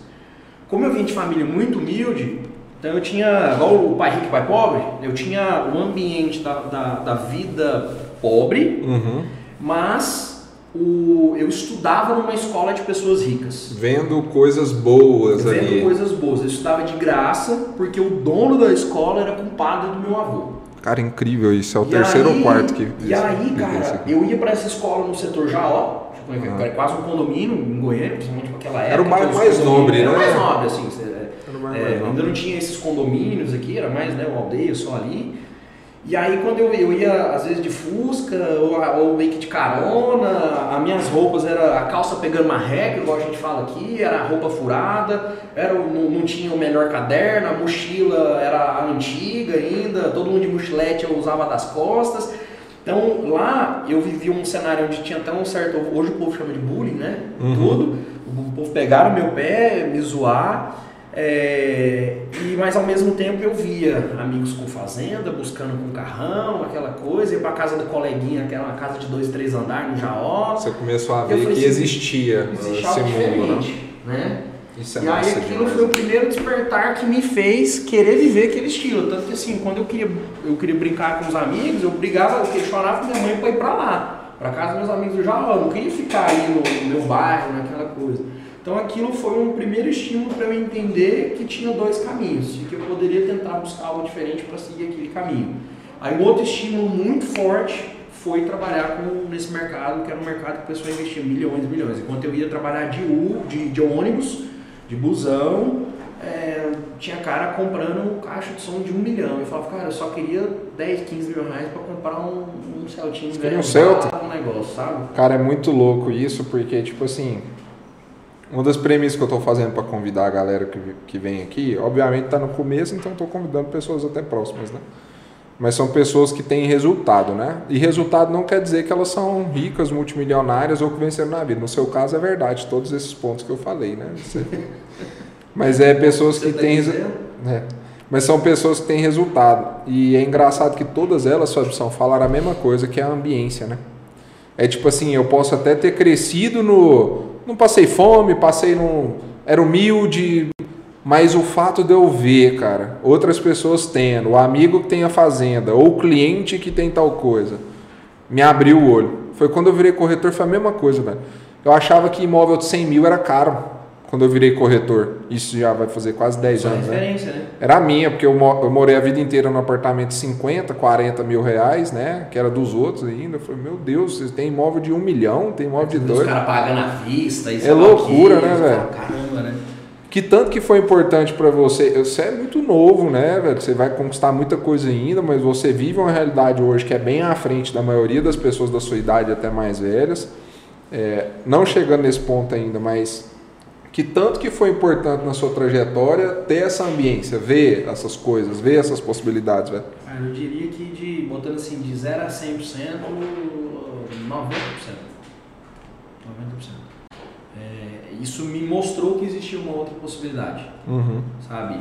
Como eu vim de família muito humilde, então eu tinha, igual o pai rico e pai pobre, eu tinha o ambiente da, da, da vida pobre, uhum. mas o, eu estudava numa escola de pessoas ricas. Vendo coisas boas Vendo ali. Vendo coisas boas. Eu estudava de graça porque o dono da escola era compadre do meu avô. Cara, incrível isso. É o e terceiro aí, ou quarto que. E aí, cara, eu ia para essa escola no setor Jaó, tipo, ah. era quase um condomínio em Goiânia, principalmente naquela época. Era o bairro mais nobre, né? Era mais nobre, assim. Era é, ainda não tinha esses condomínios aqui, era mais né, uma aldeia só ali. E aí quando eu, eu ia, às vezes de fusca, ou, ou meio que de carona, as minhas roupas era a calça pegando uma regra, igual a gente fala aqui, era a roupa furada, era, não, não tinha o melhor caderno, a mochila era a antiga ainda, todo mundo de mochilete eu usava das costas. Então lá eu vivi um cenário onde tinha até um certo. Hoje o povo chama de bullying, né? Uhum. Tudo. O povo pegaram meu pé, me zoar. É, e mas ao mesmo tempo eu via amigos com fazenda, buscando com carrão, aquela coisa, ia para casa do coleguinha, que era uma casa de dois, três andares no Jaó. Você começou a ver que assim, existia esse mundo, né? né? Isso é e aí aquilo demais. foi o primeiro despertar que me fez querer viver aquele estilo. Tanto que assim, quando eu queria, eu queria brincar com os amigos, eu brigava, eu chorava com minha mãe para ir para lá, para casa dos meus amigos do Jaó. Eu não queria ficar aí no, no meu bairro, naquela coisa. Então aquilo foi um primeiro estímulo para eu entender que tinha dois caminhos e que eu poderia tentar buscar algo diferente para seguir aquele caminho. Aí um outro estímulo muito forte foi trabalhar com, nesse mercado, que era um mercado que o pessoal investia milhões e milhões. Enquanto eu ia trabalhar de, U, de, de ônibus, de busão, é, tinha cara comprando um caixa de som de um milhão. Eu falava, cara, eu só queria 10, 15 mil reais para comprar um, um Celtinho velho. Um Celta? Um negócio, sabe? Cara, é muito louco isso, porque, tipo assim, uma das premissas que eu estou fazendo para convidar a galera que, que vem aqui, obviamente está no começo, então estou convidando pessoas até próximas, né? Mas são pessoas que têm resultado, né? E resultado não quer dizer que elas são ricas, multimilionárias ou que venceram na vida. No seu caso é verdade, todos esses pontos que eu falei, né? Você... [laughs] Mas é pessoas que têm. É. Mas são pessoas que têm resultado. E é engraçado que todas elas, Fábio, falaram a mesma coisa, que é a ambiência, né? É tipo assim, eu posso até ter crescido no, não passei fome, passei num. Era humilde, mas o fato de eu ver, cara, outras pessoas tendo, o amigo que tem a fazenda, ou o cliente que tem tal coisa, me abriu o olho. Foi quando eu virei corretor, foi a mesma coisa, velho. Eu achava que imóvel de 100 mil era caro quando eu virei corretor. Isso já vai fazer quase 10 anos. Né? né? Era a minha, porque eu, eu morei a vida inteira no apartamento de 50, 40 mil reais, né? Que era dos outros ainda. Eu falei, meu Deus, vocês têm imóvel de um milhão, tem imóvel de dois. Os caras pagando à vista. Isso é loucura, né, velho? Caramba, né? Que tanto que foi importante para você. Você é muito novo, né, velho? Você vai conquistar muita coisa ainda, mas você vive uma realidade hoje que é bem à frente da maioria das pessoas da sua idade, até mais velhas. É, não chegando nesse ponto ainda, mas que tanto que foi importante na sua trajetória ter essa ambiência, ver essas coisas, ver essas possibilidades, velho? Ah, eu diria que de, botando assim, de 0 a 100%, 90%. É, isso me mostrou que existia uma outra possibilidade, Uhum. sabe?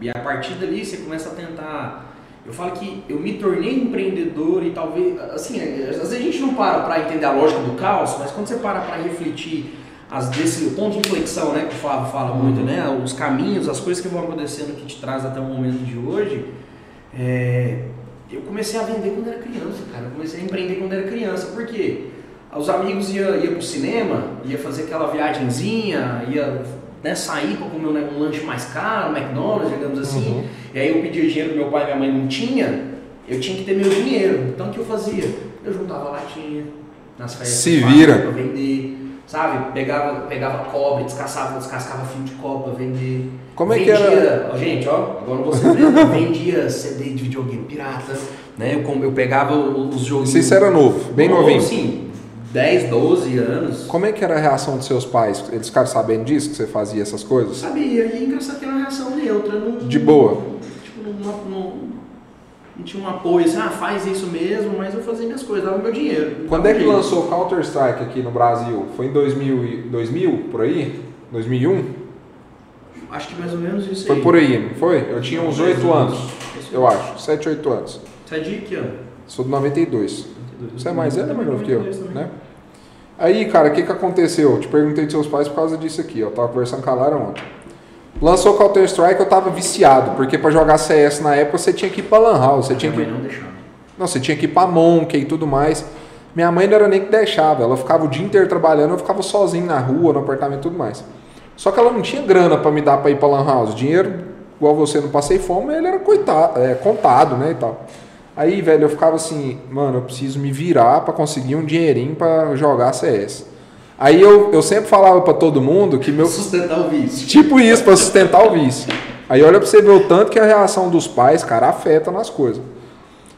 E a partir dali você começa a tentar. Eu falo que eu me tornei empreendedor e talvez. Assim, às vezes a gente não para para entender a lógica do caos, mas quando você para para refletir as, desse ponto de inflexão, né, que o Flávio fala muito, né? Os caminhos, as coisas que vão acontecendo que te traz até o momento de hoje. é, eu comecei a vender quando era criança, cara. Eu comecei a empreender quando era criança. Por quê? Os amigos iam ia pro cinema, ia fazer aquela viagenzinha, ia né, sair para comer um, um lanche mais caro, um McDonald's, digamos assim. Uhum. E aí eu pedia dinheiro que meu pai e minha mãe não tinha, eu tinha que ter meu dinheiro. Então o que eu fazia? Eu juntava latinha nas festas. Se vira. Pra vender. Sabe? Pegava, pegava cobre, descascava, descascava fio de copa, vender. Como é que vendia, era? ó, Gente, ó, agora não vou ser vendo, vendia CD de videogame pirata, né? Eu, eu pegava os joguinhos. Se isso era novo, bem Novo, novinho. Sim, 10, 12 anos. Como é que era a reação dos seus pais? Eles ficaram sabendo disso, que você fazia essas coisas? Sabia, e engraçado que era uma reação neutra. Não, De boa. Tipo, não, não, não tinha um apoio assim, ah, faz isso mesmo, mas eu fazia minhas coisas, dava meu dinheiro. Quando é que jeito. lançou Counter-Strike aqui no Brasil? Foi em 2000, e- 2000 por aí? 2001? Acho que mais ou menos isso Foi aí. por aí, não foi? Eu tinha uns 8 anos, eu acho. 7, 8 anos. Você é de que ano? Sou de 92. Você é mais velho ou novo que eu? 92 também. Né? Aí, cara, o que, que aconteceu? Eu te perguntei dos seus pais por causa disso aqui. ó. Eu tava conversando com a Lara ontem. Lançou Counter-Strike, eu tava viciado, porque pra jogar CS na época você tinha que ir pra Lan House, você tinha que não deixava. Não, você tinha que ir pra Monkey e tudo mais. Minha mãe não era nem que deixava, ela ficava o dia inteiro trabalhando, eu ficava sozinho na rua, no apartamento e tudo mais. Só que ela não tinha grana pra me dar pra ir pra Lan House. Dinheiro, igual você, não passei fome, ele era coitado, é, contado, né, e tal. Aí, velho, eu ficava assim, mano, eu preciso me virar pra conseguir um dinheirinho pra jogar CS. Aí eu, eu sempre falava pra todo mundo que meu, Sustentar o vício. Tipo isso, pra sustentar o vício. Aí olha pra você ver o tanto que a reação dos pais, cara, afeta nas coisas.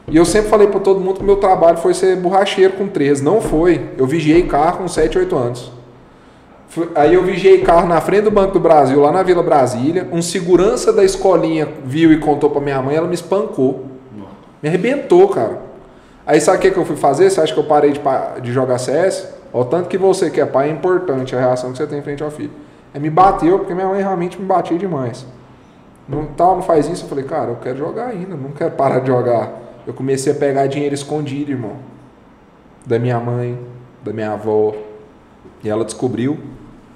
E eu sempre falei pra todo mundo que meu trabalho foi ser borracheiro com 13. Não foi. Eu vigiei carro com 7, 8 anos. Aí eu vigiei carro na frente do Banco do Brasil, lá na Vila Brasília. Um segurança da escolinha viu e contou pra minha mãe, ela me espancou. Me arrebentou, cara. Aí sabe o que, que eu fui fazer? Você acha que eu parei de, de jogar CS? Ó, o tanto que você que é pai é importante a reação que você tem frente ao filho. Aí me bateu, porque minha mãe realmente me batia demais. Não, tal, não faz isso. Eu falei, cara, eu quero jogar ainda, não quero parar de jogar. Eu comecei a pegar dinheiro escondido, irmão. Da minha mãe, da minha avó. E ela descobriu.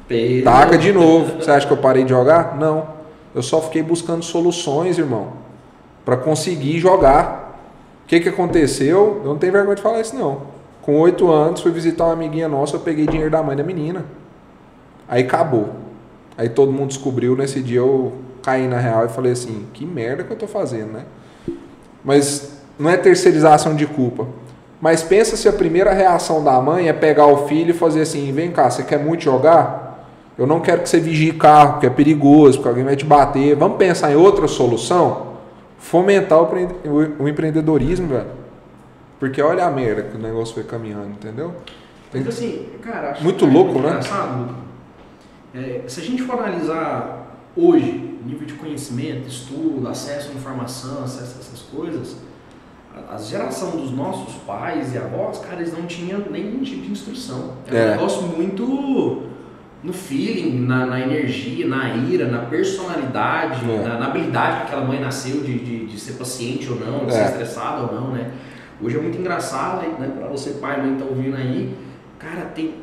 Pedro. Taca de novo. Você acha que eu parei de jogar? Não. Eu só fiquei buscando soluções, irmão. Pra conseguir jogar. O que, que aconteceu? Eu não tenho vergonha de falar isso, não. Com oito anos, fui visitar uma amiguinha nossa, eu peguei dinheiro da mãe da menina. Aí acabou. Aí todo mundo descobriu, nesse dia eu caí na real e falei assim, que merda que eu tô fazendo, né? Mas não é terceirização de culpa. Mas pensa se a primeira reação da mãe é pegar o filho e fazer assim, vem cá, você quer muito jogar? Eu não quero que você vigie carro, porque é perigoso, porque alguém vai te bater. Vamos pensar em outra solução? Fomentar o, empreendedorismo, velho. Porque olha a merda que o negócio foi caminhando, entendeu? Tem- Mas assim, cara, acho Muito é louco, né? engraçado. É, se a gente for analisar hoje, nível de conhecimento, estudo, acesso à informação, acesso a essas coisas, a, a geração dos nossos pais e avós, cara, eles não tinham nenhum tipo de instrução. É, É. um negócio muito no feeling, na, na energia, na ira, na personalidade, É. na, na habilidade que aquela mãe nasceu de, de, de ser paciente ou não, de É. ser estressada ou não, né? Hoje é muito engraçado, né? Pra você, pai e mãe, que tá ouvindo aí, cara, tem,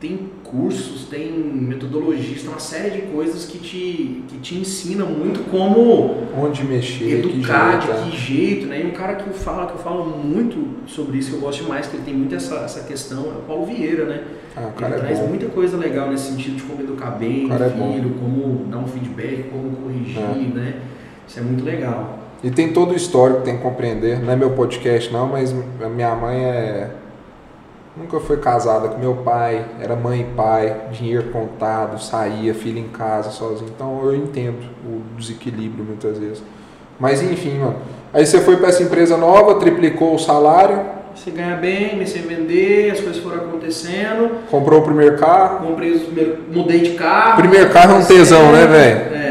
tem cursos, tem metodologias, tem uma série de coisas que te, que te ensinam muito como Onde mexer, que educar, jeito, é. de que jeito, né? E um cara que eu falo, que eu falo muito sobre isso, que eu gosto demais, que ele tem muito essa, essa questão, é o Paulo Vieira, né? Ah, ele é traz bom. muita coisa legal nesse sentido de como educar bem O é filho, como dar um feedback, como corrigir, É. né? Isso é muito legal. E tem todo o histórico que tem que compreender. Não é meu podcast, não, mas a minha mãe é. Nunca foi casada com meu pai, era mãe e pai, dinheiro contado, saía, filho em casa, sozinho. Então eu entendo o desequilíbrio muitas vezes. Mas enfim, mano. Aí você foi para essa empresa nova, triplicou o salário, Você ganha bem, comecei a vender, as coisas foram acontecendo. comprou o primeiro carro. Comprei os primeiros. Mudei de carro. Primeiro carro é um tesão, né, velho? É.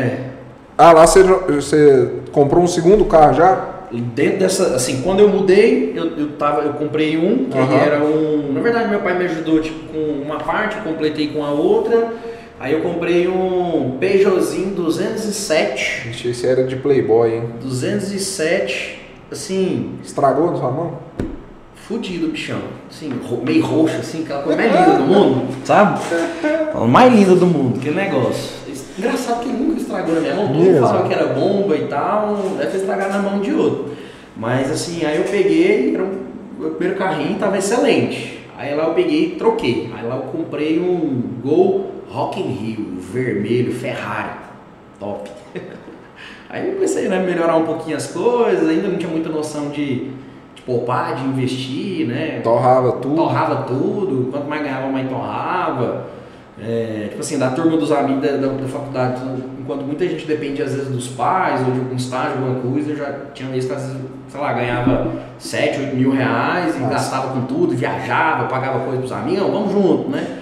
Ah, lá você, você comprou um segundo carro já? dentro dessa, assim, quando eu mudei, eu, eu, tava, eu comprei um, que Aham. era um. Na verdade, meu pai me ajudou tipo, com uma parte, completei com a outra. Aí eu comprei um Peugeotzinho 207. Vixe, esse era de Playboy, hein? 207, assim, Estragou na sua mão? Fudido bichão. Assim, meio roxo, assim, aquela coisa mais linda do [laughs] mundo, sabe? Mais lindo do mundo, aquele negócio. Engraçado que nunca estragou na minha mão. Todo falava que era bomba e tal, deve ter estragado na mão de outro. Mas assim, aí eu peguei, era um, o primeiro carrinho tava excelente. Aí lá eu peguei e troquei. Aí lá eu comprei um Gol Rock in Rio, vermelho, Ferrari. Top. [laughs] Aí eu comecei né, a melhorar um pouquinho as coisas, ainda não tinha muita noção de poupar, de investir, né? Torrava tudo. Torrava tudo, quanto mais ganhava, mais torrava. É, tipo assim, da turma dos amigos da, da, da faculdade, enquanto muita gente depende às vezes dos pais ou de algum estágio, alguma coisa, eu já tinha vez que às vezes, sei lá, ganhava 7, 8 mil reais e Nossa. gastava com tudo, viajava, pagava coisa pros amigos, "Não, vamos junto, né?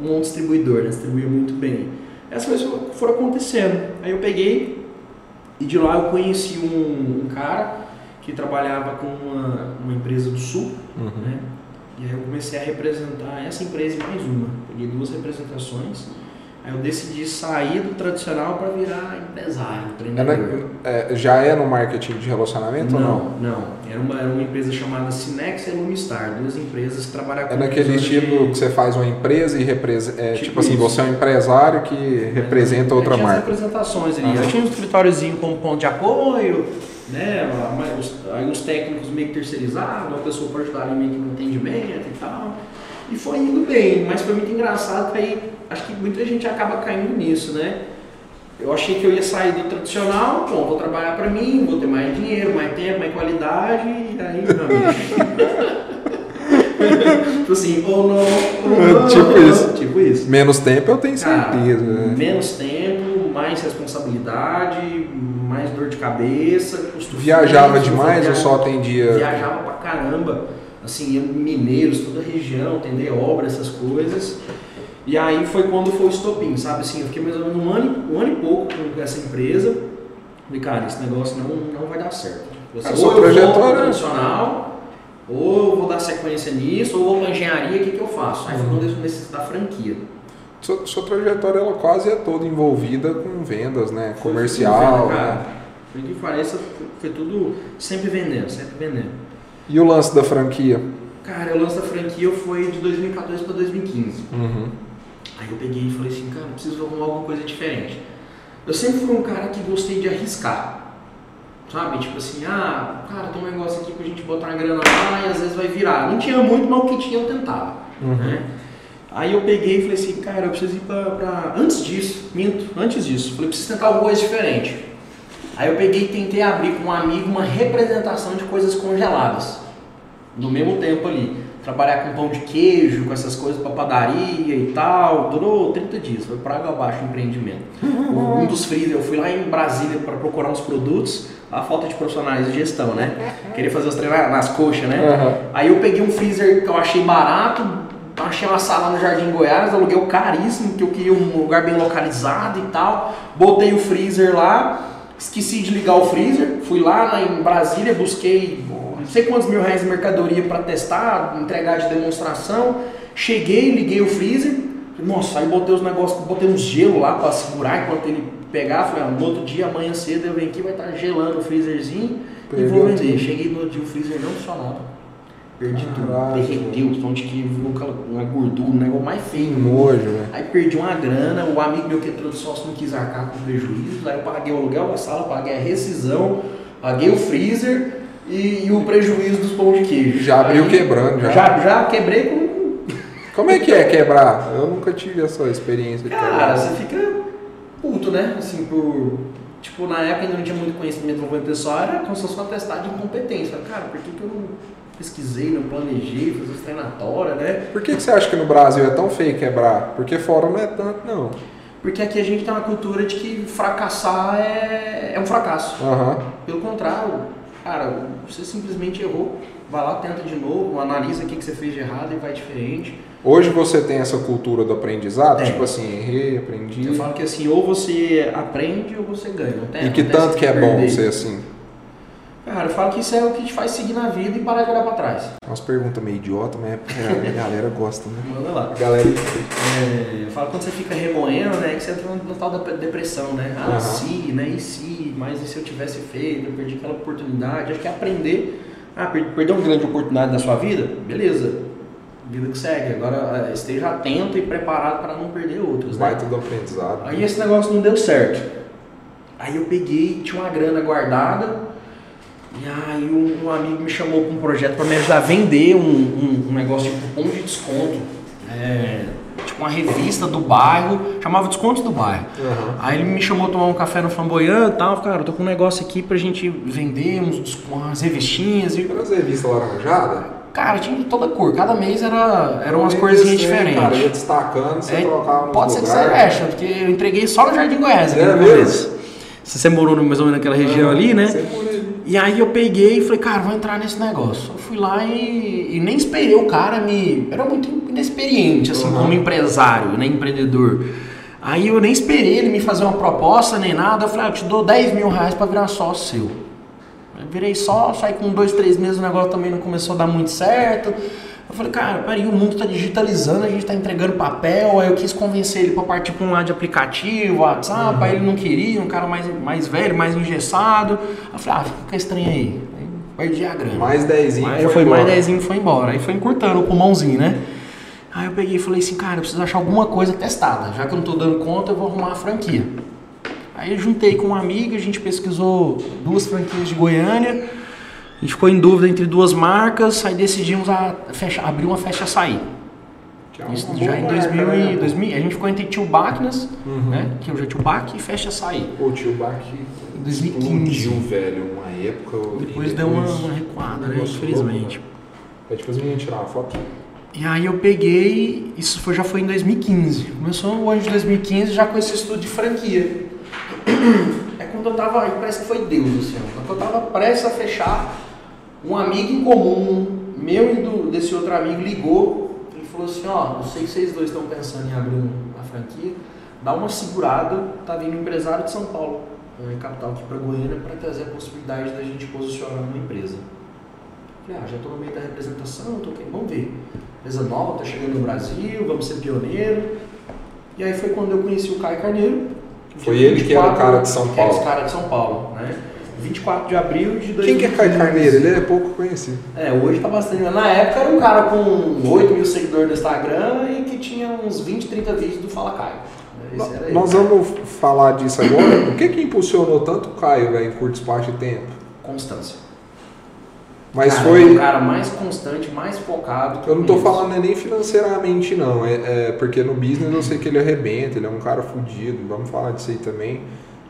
Um bom distribuidor, né? Distribuía muito bem. Essas coisas foram- foram acontecendo. Aí eu peguei e de lá eu conheci um, um cara que trabalhava com uma, uma empresa do sul, Uhum. né? E aí eu comecei a representar essa empresa e mais uma. Peguei duas representações. Aí eu decidi sair do tradicional para virar empresário, É na- é, já é no marketing de relacionamento ou não? Não, não. Era uma, era uma empresa chamada Cinex e Lumistar, duas empresas que trabalham com É naquele visão de- estilo que você faz uma empresa e representa. É, Tipo tipo, assim, você é um empresário que representa outra Eu tinha as marca. representações ali. Aham. Eu tinha um escritóriozinho como ponto de apoio, né? os- Aí uns técnicos meio que terceirizados, uma pessoa ali meio que no atendimento e tal. E foi indo bem, mas foi muito engraçado que aí acho que muita gente acaba caindo nisso, né? Eu achei que eu ia sair do tradicional, bom, vou trabalhar para mim, vou ter mais dinheiro, mais tempo, mais qualidade, e aí, amigo. [laughs] tipo assim, ou não, ou não. Tipo isso. Tipo isso. Menos tempo eu tenho Cara, certeza. né? menos tempo, mais responsabilidade, mais dor de cabeça, Viajava demais via- ou só atendia? Viajava pra caramba, assim, mineiros, toda a região, atender obra, essas coisas. E aí foi quando foi o estopim, sabe assim, eu fiquei mais ou menos um ano, e- um ano e pouco com essa empresa. Falei, cara, esse negócio não, não vai dar certo. Você, ou eu vou pro trajetória- tradicional, ou eu vou dar sequência nisso, ou vou pra engenharia, o que, que eu faço? Aí foi quando eu decidi da franquia. Sua, sua trajetória ela quase é toda envolvida com vendas, né? Foi Comercial. tudo, cara. né? Foi que pareça, foi tudo sempre vendendo, sempre vendendo. E o lance da franquia? Cara, o lance da franquia foi de 2014 para 2015. Uhum. Aí eu peguei e falei assim, cara, preciso arrumar alguma coisa diferente. Eu sempre fui um cara que gostei de arriscar. Sabe? Tipo assim, ah, cara, tem um negócio aqui pra gente botar uma grana lá e às vezes vai virar. Não tinha muito, mas o que tinha eu tentava. Uhum. né? Aí eu peguei e falei assim, cara, eu preciso ir pra, pra- Antes disso, minto, antes disso, falei, preciso tentar alguma coisa diferente. Aí eu peguei e tentei abrir com um amigo uma representação de coisas congeladas. No mesmo tempo ali. Trabalhar com pão de queijo, com essas coisas pra padaria e tal. Durou 30 dias, foi pra água abaixo o empreendimento. Um dos freezer, eu fui lá em Brasília para procurar uns produtos, a falta de profissionais de gestão, né? Queria fazer os treinos nas coxas, né? Aí eu peguei um freezer que eu achei barato, achei uma sala no Jardim Goiás, aluguei o caríssimo, que eu queria um lugar bem localizado e tal. Botei o freezer lá, esqueci de ligar o freezer, fui lá em Brasília, busquei não sei quantos mil reais de mercadoria para testar, entregar de demonstração. Cheguei, liguei o freezer, nossa, aí botei os negócios, botei uns gelo lá para segurar enquanto ele pegar. Falei, ah, no outro dia, amanhã cedo eu venho aqui, vai estar gelando o freezerzinho e vou Perdeu vender. tudo. Cheguei no outro dia, o freezer não funcionava. Perdi tudo. Derreteu, os pão de aquela- uma gordura, um negócio mais feio. Que nojo, velho. Aí perdi uma grana, o amigo meu que entrou de sócio não quis arcar com prejuízo, aí eu paguei o aluguel da sala, paguei a rescisão, paguei o freezer e, e o prejuízo dos pão de queijo. Já abriu Aí- quebrando, já. Já, já quebrei com. Como é que é quebrar? Eu nunca tive essa experiência de Cara, quebrar. você fica puto, né? Assim, por. Tipo, na época ainda não tinha muito conhecimento no pessoal, era como se fosse uma testada de incompetência. Cara, por que, que eu não pesquisei, não planejei, fiz os treinatórios, né? Por que, que você acha que no Brasil é tão feio quebrar? Porque fora não é tanto, não. Porque aqui a gente tem uma cultura de que fracassar é, é um fracasso. Aham. Pelo contrário, cara, você simplesmente errou. Vai lá, tenta de novo, analisa o que, que você fez de errado e vai diferente. Hoje você tem essa cultura do aprendizado? Tem. Tipo assim, errei, aprendi. Eu falo que assim, ou você aprende ou você ganha. Tem, E que tanto que é bom perder. ser assim? Cara, eu falo que isso é o que te faz seguir na vida e parar de olhar pra trás. Umas perguntas meio idiota, mas é, a [laughs] galera gosta, né? Manda lá. A galera. É, eu falo quando você fica remoendo, né? Que você entra no tal da depressão, né? Ah, Aham. se, né? E se, mas e se eu tivesse feito, eu perdi aquela oportunidade. Acho que é aprender. Ah, per- perdeu uma grande oportunidade na sua vida? Beleza. Vida que segue. Agora é, esteja atento e preparado para não perder outras, né? Baita do aprendizado. Aí esse negócio não deu certo. Aí eu peguei, tinha uma grana guardada. E aí um, um amigo me chamou para um projeto para me ajudar a vender um, um, um negócio de cupom de desconto. É, tipo uma revista do bairro, chamava Descontos do Bairro. Aham. Aí ele me chamou a tomar um café no Flamboyant e tal. Cara, eu tô com um negócio aqui pra gente vender uns, umas revistinhas. E, Pelas revistas laranjada. cara, tinha de toda cor. Cada mês era, eram umas corzinhas diferentes. Cara, ia destacando, você É, trocava Pode ser que você porque eu entreguei só no Jardim Goiás É começo. Se você morou mais ou menos naquela região ali, né? Você. E aí eu peguei e falei, cara, vou entrar nesse negócio. Eu fui lá e, e nem esperei o cara me. Era muito inexperiente, assim, Uhum. como empresário, né? Empreendedor. Aí eu nem esperei ele me fazer uma proposta nem nada. Eu falei, ah, eu te dou 10 mil reais pra virar sócio seu. Eu virei sócio, aí com dois, três meses o negócio também não começou a dar muito certo. Eu falei, cara, peraí, o mundo tá digitalizando, a gente tá entregando papel. Aí eu quis convencer ele pra partir pra um lado de aplicativo, WhatsApp, aí ele não queria, um cara mais, mais velho, mais engessado. Eu falei, ah, fica estranho aí. Aí perdi a grana. Mais dezinho. Aí foi foi embora. mais dezinho e foi embora. Aí foi encurtando o pulmãozinho, né? Aí eu peguei e falei assim, cara, eu preciso achar alguma coisa testada. Já que eu não tô dando conta, eu vou arrumar uma franquia. Aí eu juntei com um amigo, a gente pesquisou duas franquias de Goiânia. A gente ficou em dúvida entre duas marcas, aí decidimos a fechar, abrir uma festa açaí. É Isso já em marca, 2000, né? e 2000, a gente ficou entre Tio Bacnas, Uhum. né? Que hoje é Tio Bac e Festa Açaí. Pô, o tio Bach Em 2015. explodiu, velho. Uma época. Depois deu uma, depois- uma recuada, né? Infelizmente. louco, Aí depois eu vim tirar uma foto. E aí eu peguei, isso foi, já foi em 2015. Começou o ano de 2015 já com esse estudo de franquia. É quando eu tava, parece que foi Deus, assim, quando eu tava prestes a fechar, um amigo em comum, meu e do, desse outro amigo, ligou e falou assim, ó, eu sei que vocês dois estão pensando em abrir um- uma franquia, dá uma segurada, tá vindo um empresário de São Paulo, eh, capital aqui para Goiânia, para trazer a possibilidade da gente posicionar uma empresa. Falei, ah, já estou no meio da representação, tô aqui, vamos ver. Empresa nova, tá chegando no Brasil, vamos ser pioneiro. E aí foi quando eu conheci o Caio Carneiro. Foi dia ele que era o cara de São que era Paulo. esse cara de São Paulo, né? 24 de abril de 2015. Quem que é Caio Carneiro? Ele é pouco conhecido. É, hoje tá bastante. Na época era um cara com 8 mil seguidores no Instagram e que tinha uns 20, 30 vídeos do Fala Caio. Nós vamos falar disso agora. O que que impulsionou tanto o Caio, velho, em curto espaço de tempo? Constância. Mas Cara, foi. é o cara mais constante, mais focado. Eu não tô conheço. falando nem financeiramente, não. É, é porque no business eu sei que ele arrebenta, ele é um cara fudido, vamos falar disso aí também.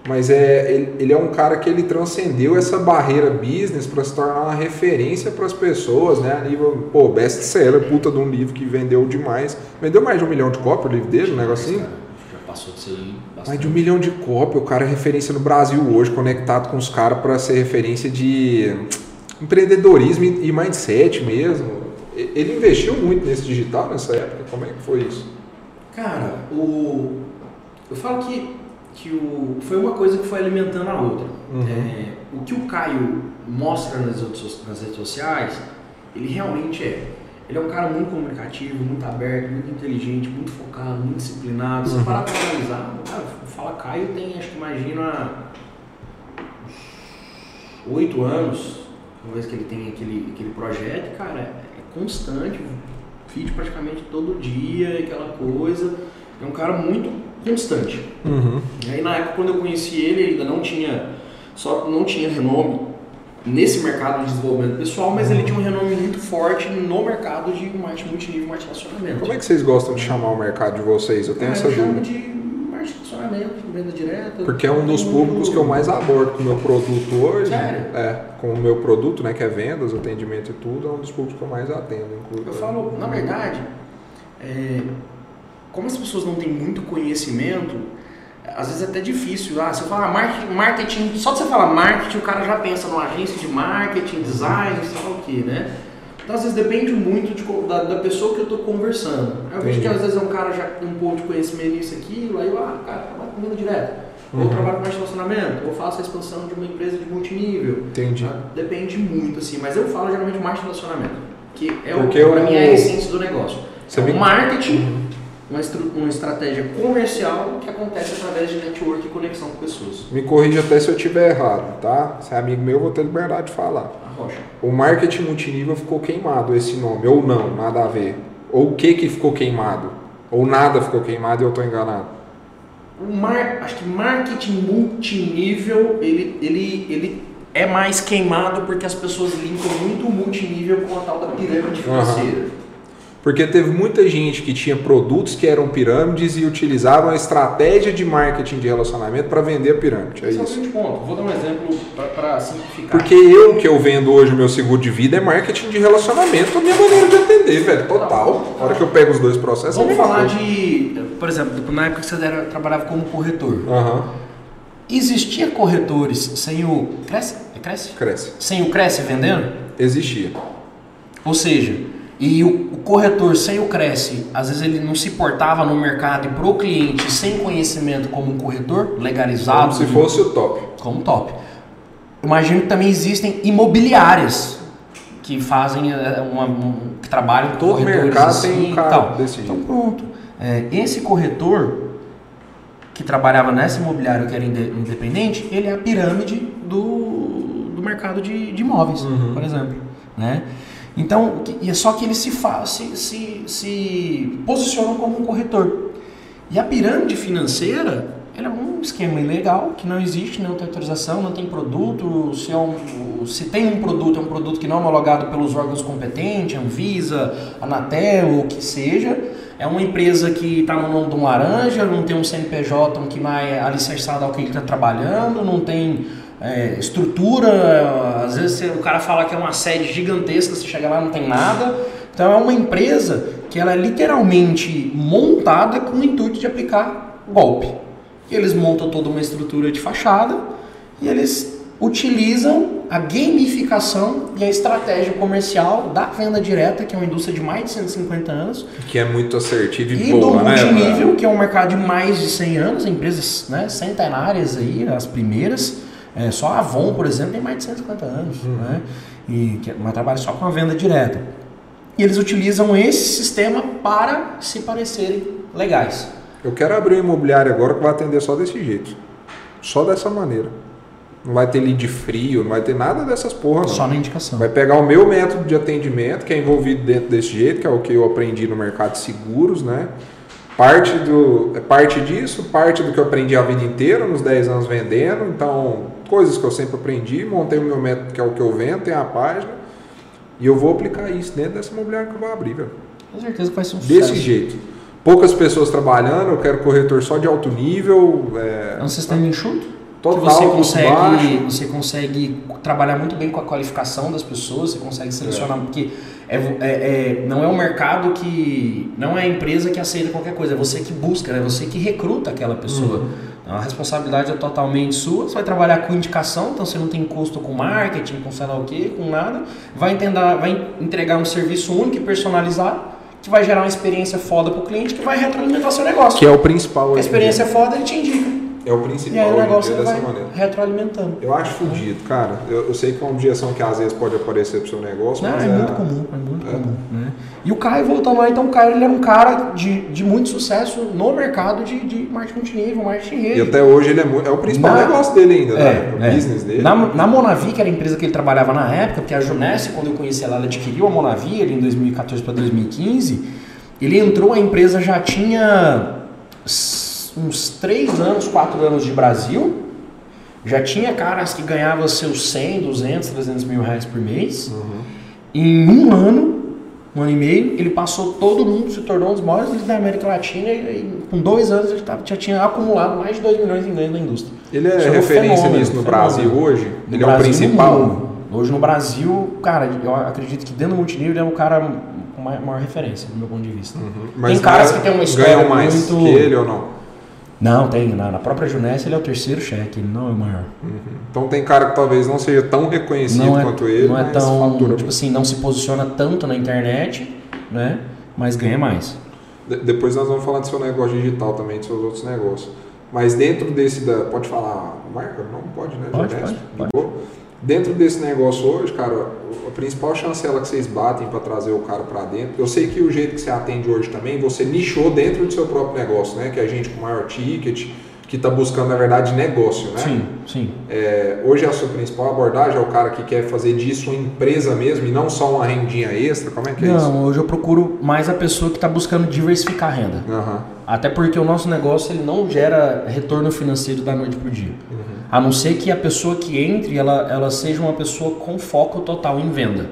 Mas é, ele, ele é um cara que ele transcendeu essa barreira business para se tornar uma referência para as pessoas, né? A nível, pô, best seller, puta de um livro que vendeu demais. Vendeu mais de um milhão de cópias o livro dele, um negocinho? Já passou disso aí bastante. Mais de um milhão de cópias, o cara é referência no Brasil hoje, conectado com os caras para ser referência de empreendedorismo e mindset mesmo. Ele investiu muito nesse digital nessa época, como é que foi isso? Cara, o... eu falo que, que o... foi uma coisa que foi alimentando a outra. Uhum. É, o que o Caio mostra nas, outras- nas redes sociais, ele realmente é. Ele é um cara muito comunicativo, muito aberto, muito inteligente, muito focado, muito disciplinado. Se Uhum. parar pra analisar, cara, o Fala Caio tem, acho que imagina, oito anos, uma vez que ele tem aquele, aquele projeto, cara, é constante, vídeo praticamente todo dia, aquela coisa. É um cara muito constante. Uhum. E aí na época quando eu conheci ele, ele ainda não tinha só não tinha renome nesse mercado de desenvolvimento pessoal, mas ele tinha um renome muito forte no mercado de marketing multinível, marketing relacionamento. Como é que vocês gostam de chamar o mercado de vocês? Eu tenho Ah, essa dúvida. de marketing relacionamento, venda direta. Porque é um dos públicos que eu mais abordo com o meu produto hoje. Sério? É, com o meu produto, né, que é vendas, atendimento e tudo, é um dos públicos que eu mais atendo. inclusive. Eu falo, na verdade, é, como as pessoas não têm muito conhecimento, às vezes é até difícil. Ah, se eu falar marketing, só de você falar marketing, o cara já pensa numa agência de marketing, design, sei lá o que, né? Então, às vezes depende muito de da, da pessoa que eu estou conversando. Eu vejo que às vezes é um cara já com um pouco de conhecimento nisso, aquilo, aí eu, ah, cara, trabalha com venda direta. Ou Uhum. eu trabalho com mais relacionamento, ou faço a expansão de uma empresa de multinível. Entendi. Tá? Depende muito, assim, mas eu falo geralmente mais relacionamento, que é o, Porque pra o- mim é a essência do negócio. Você é um marketing, uma, uma estratégia comercial que acontece através de network e conexão com pessoas. Me corrija até se eu estiver errado, tá? Se é amigo meu, eu vou ter liberdade de falar. A rocha. O marketing multinível ficou queimado esse nome, ou não, nada a ver. Ou o que que ficou queimado? Ou nada ficou queimado e eu tô enganado. O mar, acho que marketing multinível, ele, ele, ele é mais queimado porque as pessoas linkam muito o multinível com a tal da pirâmide financeira. Porque teve muita gente que tinha produtos que eram pirâmides e utilizavam a estratégia de marketing de relacionamento para vender a pirâmide. É é isso. ponto. Vou dar um exemplo para simplificar. Porque eu que eu vendo hoje o meu seguro de vida é marketing de relacionamento, a minha maneira de atender, velho. Total. A hora que eu pego os dois processos, é Vamos falar coisa. de, por exemplo, na época que você era, trabalhava como corretor. Aham. Existia corretores sem o Cresce? É Cresce? Cresce. Sem o Cresce vendendo? Existia. Ou seja, e o, o corretor sem o Cresce, às vezes ele não se portava no mercado e pro cliente sem conhecimento como um corretor legalizado, Como se fosse o top. como top. Imagino que também existem imobiliárias que fazem eh, uma, um- que trabalham com Todo corretores mercado assim tem um cara tal. desse Então pronto. É, esse corretor que trabalhava nessa imobiliária que era inde- independente, ele é a pirâmide do, do mercado de, de imóveis, Uhum. por exemplo. Né? Então, e é só que eles se, se, se, se como um corretor. E a pirâmide financeira, é um esquema ilegal que não existe, não tem autorização, não tem produto. Se, é um, se tem um produto, é um produto que não é homologado pelos órgãos competentes, Anvisa, Anatel, o que seja. É uma empresa que está no nome de um laranja, não tem um CNPJ que mais alicerçado ao que ele está trabalhando, não tem é, estrutura. Às vezes você- o cara fala que é uma sede gigantesca, você chega lá não tem nada. Então é uma empresa que ela é literalmente montada com o intuito de aplicar golpe. E eles montam toda uma estrutura de fachada e eles utilizam a gamificação e a estratégia comercial da venda direta, que é uma indústria de mais de 150 anos, Que é muito assertivo e, e do boa, né? multinível, que é um mercado de mais de 100 anos, empresas né, centenárias aí, as primeiras. É, só a Avon, por exemplo, tem mais de 150 anos, Uhum. né? E que, mas trabalha só com a venda direta. E eles utilizam esse sistema para se parecerem legais. Eu quero abrir um imobiliário agora que vai atender só desse jeito. Só dessa maneira. Não vai ter lead frio, não vai ter nada dessas porra, não. Só na indicação. Vai pegar o meu método de atendimento, que é envolvido dentro desse jeito, que é o que eu aprendi no mercado de seguros, né? Parte, do, é parte disso, parte do que eu aprendi a vida inteira, nos 10 anos vendendo. Então, coisas que eu sempre aprendi, montei o meu método, que é o que eu vendo, tem a página. E eu vou aplicar isso dentro dessa imobiliária que eu vou abrir, velho. Com certeza que vai ser um Desse sucesso. jeito. Poucas pessoas trabalhando, eu quero corretor só de alto nível. É, É um sistema enxuto. Total, que você consegue, baixo. você consegue trabalhar muito bem com a qualificação das pessoas, você consegue selecionar, porque é, é- é- não é um mercado que. não é a empresa que aceita qualquer coisa, é você que busca, é você que recruta aquela pessoa. Uhum. Então, a responsabilidade é totalmente sua, você vai trabalhar com indicação, então você não tem custo com marketing, com sei lá o que, com nada, vai, entender, vai entregar um serviço único e personalizado, que vai gerar uma experiência foda pro cliente, que vai retroalimentar seu negócio. Que é o principal. A em experiência é foda, ele te indica. É o E principal aí o negócio dessa vai maneira. retroalimentando. Eu acho fudido, cara. Eu, eu sei que é uma objeção que às vezes pode aparecer pro seu negócio, Não, mas é, é, muito comum, é muito é. comum. Né? E o Caio, voltando lá, então o Caio ele era um cara de, de muito sucesso no mercado de, de marketing multinível, marketing em E rede. até hoje ele é, muito, é o principal Na- negócio dele ainda, né? É, O é. business dele. Na, na Monavi, que era a empresa que ele trabalhava na época, porque a Junesse, quando eu conheci ela, ela adquiriu a Monavi ali em 2014 para 2015. Ele entrou, a empresa já tinha uns 3 anos, 4 anos de Brasil. Já tinha caras que ganhavam seus 100, 200, 300 mil reais por mês. Uhum. Em um ano, um ano e meio, ele passou todo mundo, se tornou um dos maiores líderes da América Latina e, com dois anos ele tava- já tinha acumulado mais de 2 milhões em ganho na indústria. Ele é Chegou referência fenômeno, nisso no fenômeno. Brasil hoje? No ele é o Brasil, no principal? Hoje no Brasil, cara, eu acredito que dentro do multinível ele é o cara com maior, maior referência, do meu ponto de vista. Uhum. Tem caras que tem uma história ganham mais muito- que ele ou não? Não, tem. Na, na própria Junesse ele é o terceiro cheque, ele não é o maior. Uhum. Então tem cara que talvez não seja tão reconhecido Não é, quanto ele, não é tão, fatura tipo assim, não se posiciona tanto na internet, né? Mas ganha mais. De- depois nós vamos falar do seu negócio digital também, dos seus outros negócios. Mas dentro desse da. Pode falar marca? Não pode, né? Pode, Ernesto? pode, De boa? Dentro desse negócio hoje, cara, a principal chancela que vocês batem para trazer o cara para dentro. Eu sei que o jeito que você atende hoje também, você nichou dentro do seu próprio negócio, né? Que é a gente com maior ticket, que está buscando, na verdade, negócio, né? Sim, sim. É, hoje a sua principal abordagem é o cara que quer fazer disso uma empresa mesmo e não só uma rendinha extra? Como é que é isso? Não, hoje eu procuro mais a pessoa que está buscando diversificar a renda. Aham. Até porque o nosso negócio ele não gera retorno financeiro da noite para o dia. A não ser que a pessoa que entre, ela, ela seja uma pessoa com foco total em venda.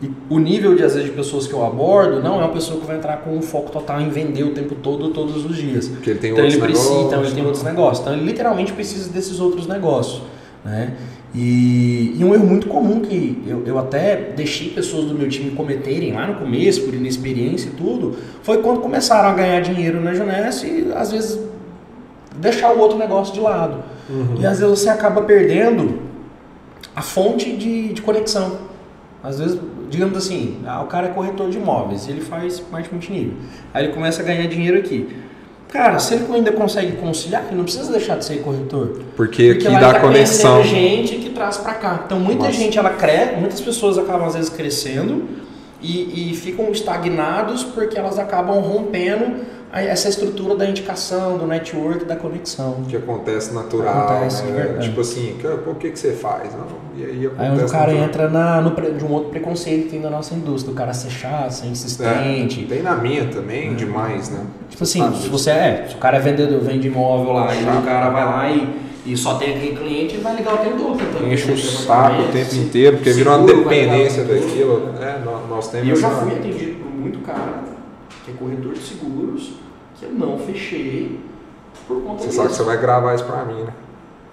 E o nível, de, às vezes, de pessoas que eu abordo não é uma pessoa que vai entrar com um foco total em vender o tempo todo, todos os dias. Porque ele tem então outros ele precisa, negócios. então ele tem outros negócios. Então ele literalmente precisa desses outros negócios, né? E, e um erro muito comum que eu, eu até deixei pessoas do meu time cometerem lá no começo, por inexperiência e tudo, foi quando começaram a ganhar dinheiro na Juness e às vezes deixar o outro negócio de lado. E às vezes você acaba perdendo a fonte de, de conexão. Às vezes, digamos assim, ah, o cara é corretor de imóveis, ele faz marketing multinível. Aí ele começa a ganhar dinheiro aqui. Cara, se ele ainda consegue conciliar, ele não precisa deixar de ser corretor. Porque aqui lá ele dá tá conexão. gente que traz pra cá. Então muita Nossa. gente ela cresce, muitas pessoas acabam às vezes crescendo e, e ficam estagnados porque elas acabam rompendo essa estrutura da indicação, do network, da conexão. Que acontece natural. Acontece, né? de verdade. Tipo assim, o que, que você faz? Não, e aí acontece Aí onde o cara natural. entra na, no, de um outro preconceito que tem da nossa indústria, o cara ser chato, ser insistente. É, tem na minha também, demais, né? Tipo assim, Sabe se você é, se o cara é vendedor, vende imóvel lá, e o cara vai lá e, e só tem aquele cliente, ele vai ligar o tempo todo. tentando Enche o saco o tempo inteiro, porque virou uma dependência daquilo. É, nó- nós temos E eu já fui atendido por muito cara que é corretor de seguros, que eu não fechei por conta Você disso. sabe que você vai gravar isso pra mim, né?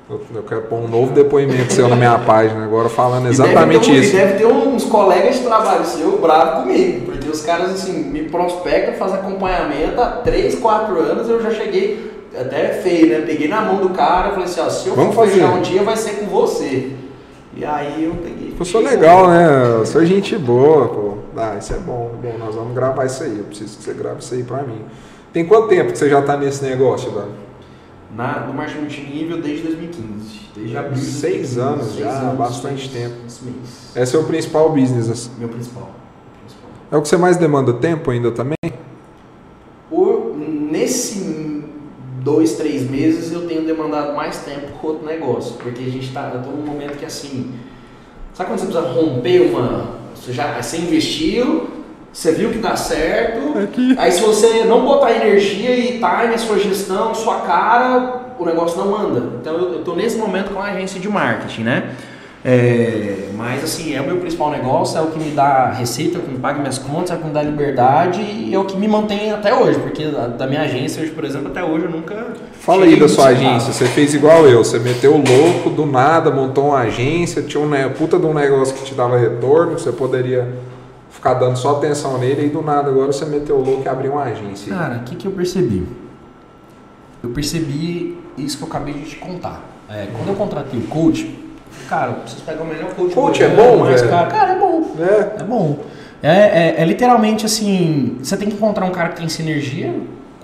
Eu, eu quero pôr um novo depoimento seu na minha página agora falando E exatamente deve ter um- isso. E deve ter uns colegas de trabalho seu bravo comigo, porque os caras assim me prospectam, fazem acompanhamento há 3, 4 anos, eu já cheguei, até é feio, né? Peguei na mão do cara e falei assim, ó, se eu Vamos for fechar fazer. um dia vai ser com você. E aí eu peguei. Eu sou legal, né? Eu sou gente boa, pô. Ah, isso é bom. Bom, nós vamos gravar isso aí. Eu preciso que você grave isso aí pra mim. Tem quanto tempo que você já tá nesse negócio, Dani? Na, no marketing multinível desde 2015. Desde abril Seis 2015. anos Seis já, anos, bastante seis- tempo. Esse mês. Esse é o principal business. assim. Meu principal. principal. É o que você mais demanda tempo ainda também? O, nesse dois, três meses eu tenho demandado mais tempo com outro negócio, porque a gente tá, eu num momento que assim, sabe quando você precisa romper uma, você já, você investiu, você viu que dá certo, aí se você não botar energia e time, sua gestão, sua cara, o negócio não anda. Então eu, tô nesse momento com a agência de marketing, né? É, mas assim, é o meu principal negócio, é o que me dá receita, é o que me paga minhas contas, é o que me dá liberdade e é o que me mantém até hoje, porque da, minha agência hoje, por exemplo, até hoje eu nunca. Fala aí da sua agência. Você fez igual eu. Você meteu o louco do nada, montou uma agência, tinha um puta de um negócio que te dava retorno, você poderia ficar dando só atenção nele e do nada agora você meteu o louco e abriu uma agência. Cara, o que, que eu percebi? Eu percebi isso que eu acabei de te contar. É, quando eu contratei o coach, cara, eu preciso pegar o melhor coach. Coach é bom, mais velho? caro. Cara, é bom. É. É bom. É, é- é literalmente assim, você tem que encontrar um cara que tem sinergia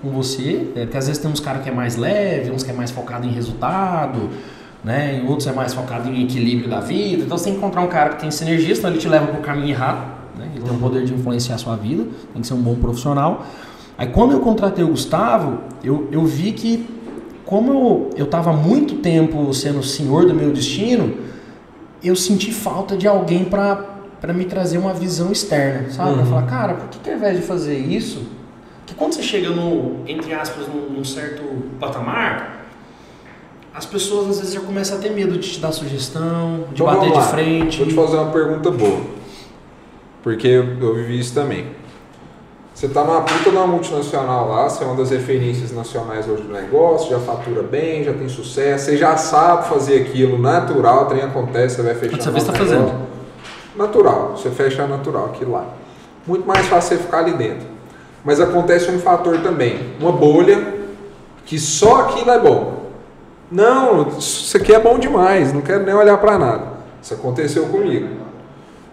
com você, é, porque às vezes tem uns caras que é mais leve, uns que é mais focado em resultado, né? E outros é mais focado em equilíbrio da vida. Então você tem que encontrar um cara que tem sinergia, senão ele te leva pro caminho errado, né? Ele tem o poder de influenciar a sua vida, tem que ser um bom profissional. Aí quando eu contratei o Gustavo, eu, eu vi que como eu, eu tava muito tempo sendo o senhor do meu destino, eu senti falta de alguém para para me trazer uma visão externa, sabe? Pra Uhum. falar, cara, por que, que ao invés de fazer isso, que quando você chega no, entre aspas, num, num certo patamar, as pessoas às vezes já começam a ter medo de te dar sugestão, de bater de frente. Vou te fazer uma pergunta boa. Porque eu, eu vivi isso também. Você tá numa puta de uma multinacional lá, você é uma das referências nacionais hoje do negócio, já fatura bem, já tem sucesso, você já sabe fazer aquilo natural, o trem acontece, você vai fechar. Quantas vezes no tá fazendo? Natural, você fecha natural, aquilo lá. Muito mais fácil você ficar ali dentro. Mas acontece um fator também, uma bolha que só aquilo é bom. Não, isso aqui é bom demais, não quero nem olhar para nada. Isso aconteceu comigo.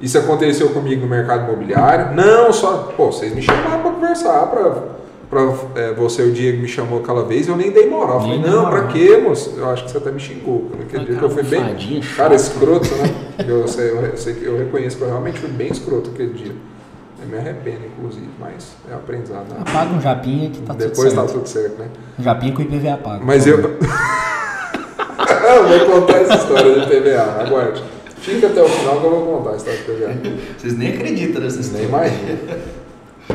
Isso aconteceu comigo no mercado imobiliário. Não, só, pô, vocês me chamaram para conversar, para pra é, você, o Diego me chamou aquela vez, eu nem dei moral. Falei, não, moral. pra quê, moço? Eu acho que você até me xingou. Naquele dia que eu fui bem. Cara, escroto, né? [laughs] Eu, sei, eu, sei eu reconheço que eu realmente fui bem escroto aquele dia. Eu me arrependo, inclusive, mas é aprendizado. Né? Apaga um japinha que tá Depois tudo tá certo. tudo certo, né? Um japinha com IPVA pago. Mas eu. [laughs] eu vou contar essa história de PVA, aguarde. Fica até o final que eu vou contar a história de PVA. Vocês nem acreditam nessa Nem história. imagina.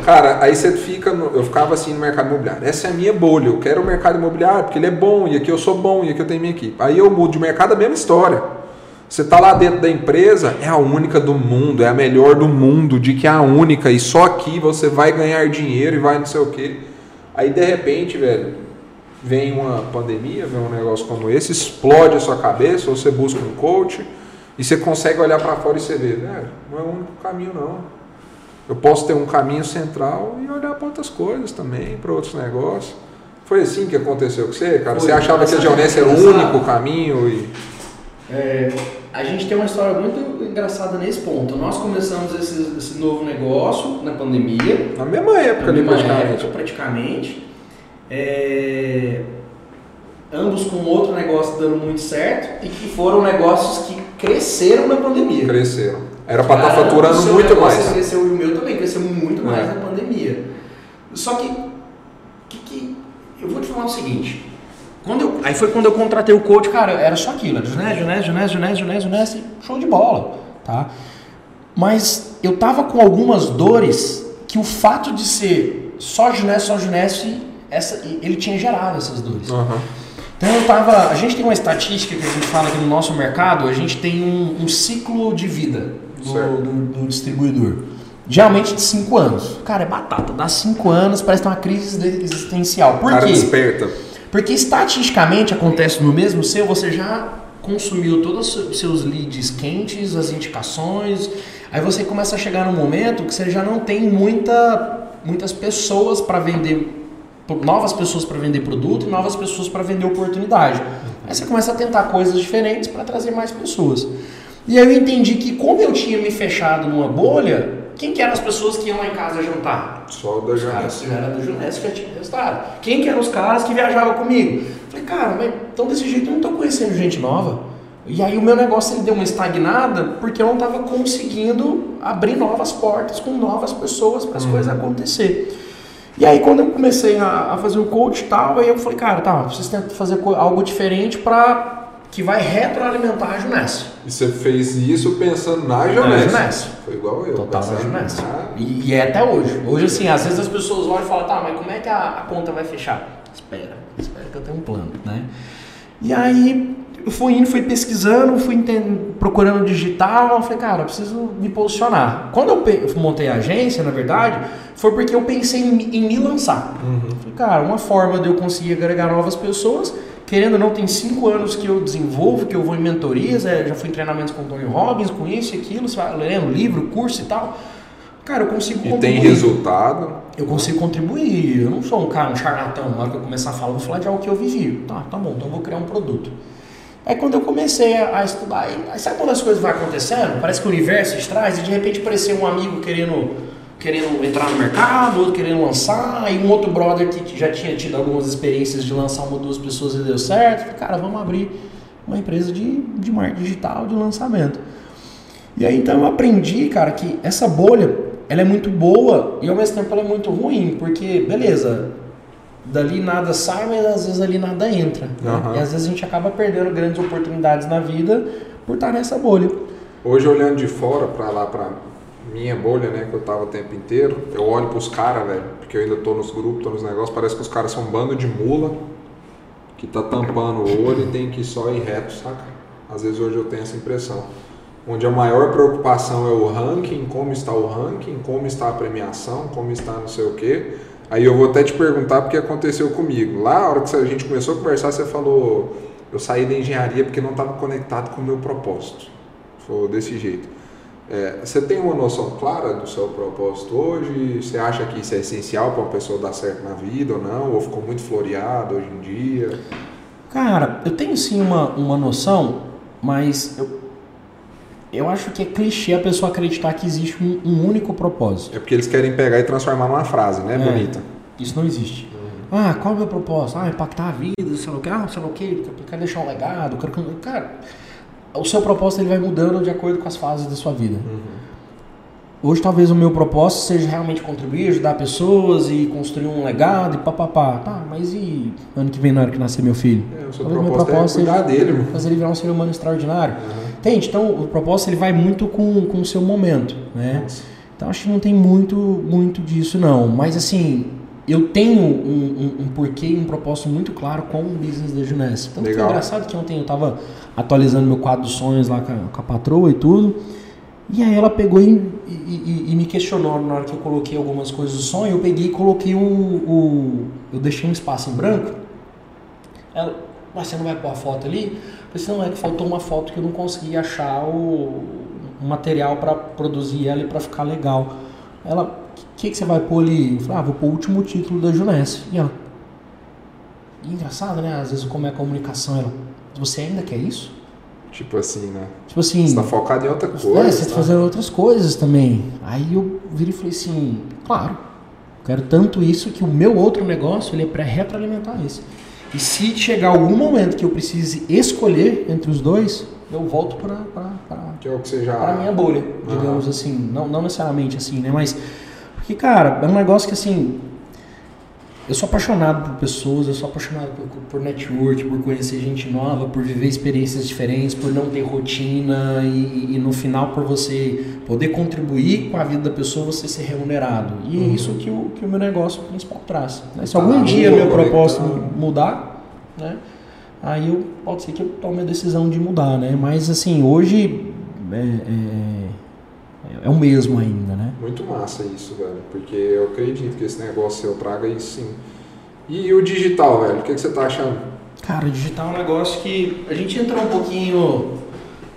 Cara, aí você fica. no- eu ficava assim no mercado imobiliário. Essa é a minha bolha. Eu quero o mercado imobiliário porque ele é bom e aqui eu sou bom e aqui eu tenho minha equipe. Aí eu mudo de mercado a mesma história. Você tá lá dentro da empresa, é a única do mundo, é a melhor do mundo, de que é a única e só aqui você vai ganhar dinheiro e vai não sei o quê. Aí de repente, velho, vem uma pandemia, vem um negócio como esse, explode a sua cabeça, ou você busca um coach e você consegue olhar para fora e você vê, velho, não é o único caminho não. Eu posso ter um caminho central e olhar para outras coisas também, para outros negócios. Foi assim que aconteceu com você, cara? Foi. Você achava que a Geonesse era o Exato. único caminho e É, a gente tem uma história muito engraçada nesse ponto. Nós começamos esse, esse novo negócio na pandemia, na mesma época na mesma praticamente. época, praticamente. É, ambos com outro negócio dando muito certo e que foram negócios que cresceram na pandemia. Cresceram. Era para estar o faturando muito mais. Cresceu, e o meu também cresceu muito mais É. na pandemia. Só que, que, que- eu vou te falar o seguinte. Quando eu, aí foi quando eu contratei o coach, cara, era só aquilo. Era Junés, Junés, Junés, Junés, Junés, Junés, show de bola, tá? Mas eu tava com algumas dores que o fato de ser só Junés, só Junés, essa, ele tinha gerado essas dores. Aham. Então eu tava. A gente tem uma estatística que a gente fala que no nosso mercado a gente tem um, um ciclo de vida do, do- do distribuidor. Geralmente de 5 anos. Cara, é batata. Dá 5 anos, parece ter uma crise existencial. Por cara quê? desperta. Porque estatisticamente acontece no mesmo seu, você já consumiu todos os seus leads quentes, as indicações. Aí você começa a chegar num momento que você já não tem muita, muitas pessoas para vender, novas pessoas para vender produto e novas pessoas para vender oportunidade. Aí você começa a tentar coisas diferentes para trazer mais pessoas. E aí eu entendi que como eu tinha me fechado numa bolha, quem que eram as pessoas que iam lá em casa jantar? Só o da que era Junés que já tinha testado. Quem que eram os caras que viajavam comigo? Falei, cara, mas então desse jeito eu não tô conhecendo gente nova. E aí o meu negócio ele deu uma estagnada porque eu não estava conseguindo abrir novas portas com novas pessoas para as coisas acontecer. E aí quando eu comecei a, a fazer o coach e tal, aí eu falei, cara, tá, vocês tentam fazer algo diferente para que vai retroalimentar a Junés. E você fez isso pensando na. Junesse. Foi igual eu. Total na na- E, e é até hoje. Hoje, assim, às vezes as pessoas olham e falam, tá, mas como é que a, a conta vai fechar? Espera, espera que eu tenho um plano, né? E aí eu fui indo, fui pesquisando, fui procurando digital, eu falei, cara, eu preciso me posicionar. Quando eu pe- montei a agência, na verdade, foi porque eu pensei em, me- em me lançar. Falei, cara, uma forma de eu conseguir agregar novas pessoas, querendo ou não, tem cinco anos que eu desenvolvo, que eu vou em mentorias, é, já fui em treinamentos com o Tony Robbins, com isso e aquilo, lendo livro, curso e tal. Cara, eu consigo E tem contribuir. resultado. Eu consigo contribuir. Eu não sou um cara, um charlatão. Na hora que eu começar a falar, eu vou falar de algo que eu vivi. Tá, tá bom, então eu vou criar um produto. Aí quando eu comecei a, a estudar, aí sabe quando as coisas vão acontecendo? Parece que o universo te traz e de repente apareceu um amigo querendo, querendo entrar no mercado, outro querendo lançar, e um outro brother que já tinha tido algumas experiências de lançar uma ou duas pessoas e deu certo. Falei, cara, vamos abrir uma empresa de, de marketing digital, de lançamento. E aí então eu aprendi, cara, que essa bolha, ela é muito boa e ao mesmo tempo ela é muito ruim, porque beleza, dali nada sai, mas às vezes ali nada entra. né? E às vezes a gente acaba perdendo grandes oportunidades na vida por estar nessa bolha. Hoje, olhando de fora pra lá, pra minha bolha, né, que eu tava o tempo inteiro, eu olho pros caras, velho, porque eu ainda tô nos grupos, tô nos negócios, parece que os caras são um bando de mula que tá tampando o olho e tem que só ir reto, saca? Às vezes hoje eu tenho essa impressão. Onde a maior preocupação é o ranking, como está o ranking, como está a premiação, como está não sei o quê. Aí eu vou até te perguntar porque aconteceu comigo. Lá, a hora que a gente começou a conversar, você falou: eu saí da engenharia porque não estava conectado com o meu propósito. Foi desse jeito. É, você tem uma noção clara do seu propósito hoje? Você acha que isso é essencial para uma pessoa dar certo na vida ou não? Ou ficou muito floreado hoje em dia? Cara, eu tenho sim uma, uma noção, mas eu, eu acho que é clichê a pessoa acreditar que existe um, um único propósito. É porque eles querem pegar e transformar numa frase, né? É. Bonita. Isso não existe. Ah, qual é o meu propósito? Ah, impactar a vida, sei lá o que, ah, sei lá o que, eu quero deixar um legado, quero... que- Cara, o seu propósito ele vai mudando de acordo com as fases da sua vida. Hoje talvez o meu propósito seja realmente contribuir, ajudar pessoas e construir um legado e papapá. Tá, mas e ano que vem na hora que nascer meu filho? É, o seu Talvez meu propósito é propósito cuidar dele, fazer ele virar um ser humano extraordinário. Entende? Então o propósito ele vai muito com, com o seu momento, né? Então acho que não tem muito, muito disso não. Mas assim, eu tenho um, um, um porquê e um propósito muito claro com o business da Juness. Tanto que foi Legal. engraçado que ontem eu tava atualizando meu quadro dos sonhos lá com a, com a patroa e tudo. E aí ela pegou e, e- e- e me questionou na hora que eu coloquei algumas coisas do sonho. Eu peguei e coloquei o, o- Eu deixei um espaço em branco. Ela, mas você não vai pôr a foto ali? Falei assim, não, é que faltou uma foto que eu não consegui achar o, material para produzir ela e para ficar legal. Ela, o que, que você vai pôr ali? Eu falei, ah, vou pôr o último título da Junesse. E ela, e engraçado, né? Às vezes como é a comunicação, ela, você ainda quer isso? Tipo assim, né? Tipo assim, Você tá focado em outra é, coisa. você tá né? fazendo outras coisas também. Aí eu virei e falei assim, claro, quero tanto isso que o meu outro negócio ele é para retroalimentar esse. E se chegar algum momento que eu precise escolher entre os dois, eu volto para Que é o que você já. para minha bolha, digamos assim, não, não necessariamente assim, né? Mas porque cara, é um negócio que assim, eu sou apaixonado por pessoas, eu sou apaixonado por, por network, por conhecer gente nova, por viver experiências diferentes, por não ter rotina e, e no final por você poder contribuir com a vida da pessoa, você ser remunerado. E é isso que o, que o meu negócio principal traz. né? Se Tá algum na dia meu propósito conectando. mudar, né? Aí eu, pode ser que eu tome a decisão de mudar, né? Mas assim, hoje é, é, é o mesmo ainda, né? Muito massa isso, velho. Porque eu acredito que esse negócio seu traga isso sim. E o digital, velho? O que, que você tá achando? Cara, o digital é um negócio que a gente entrou um pouquinho,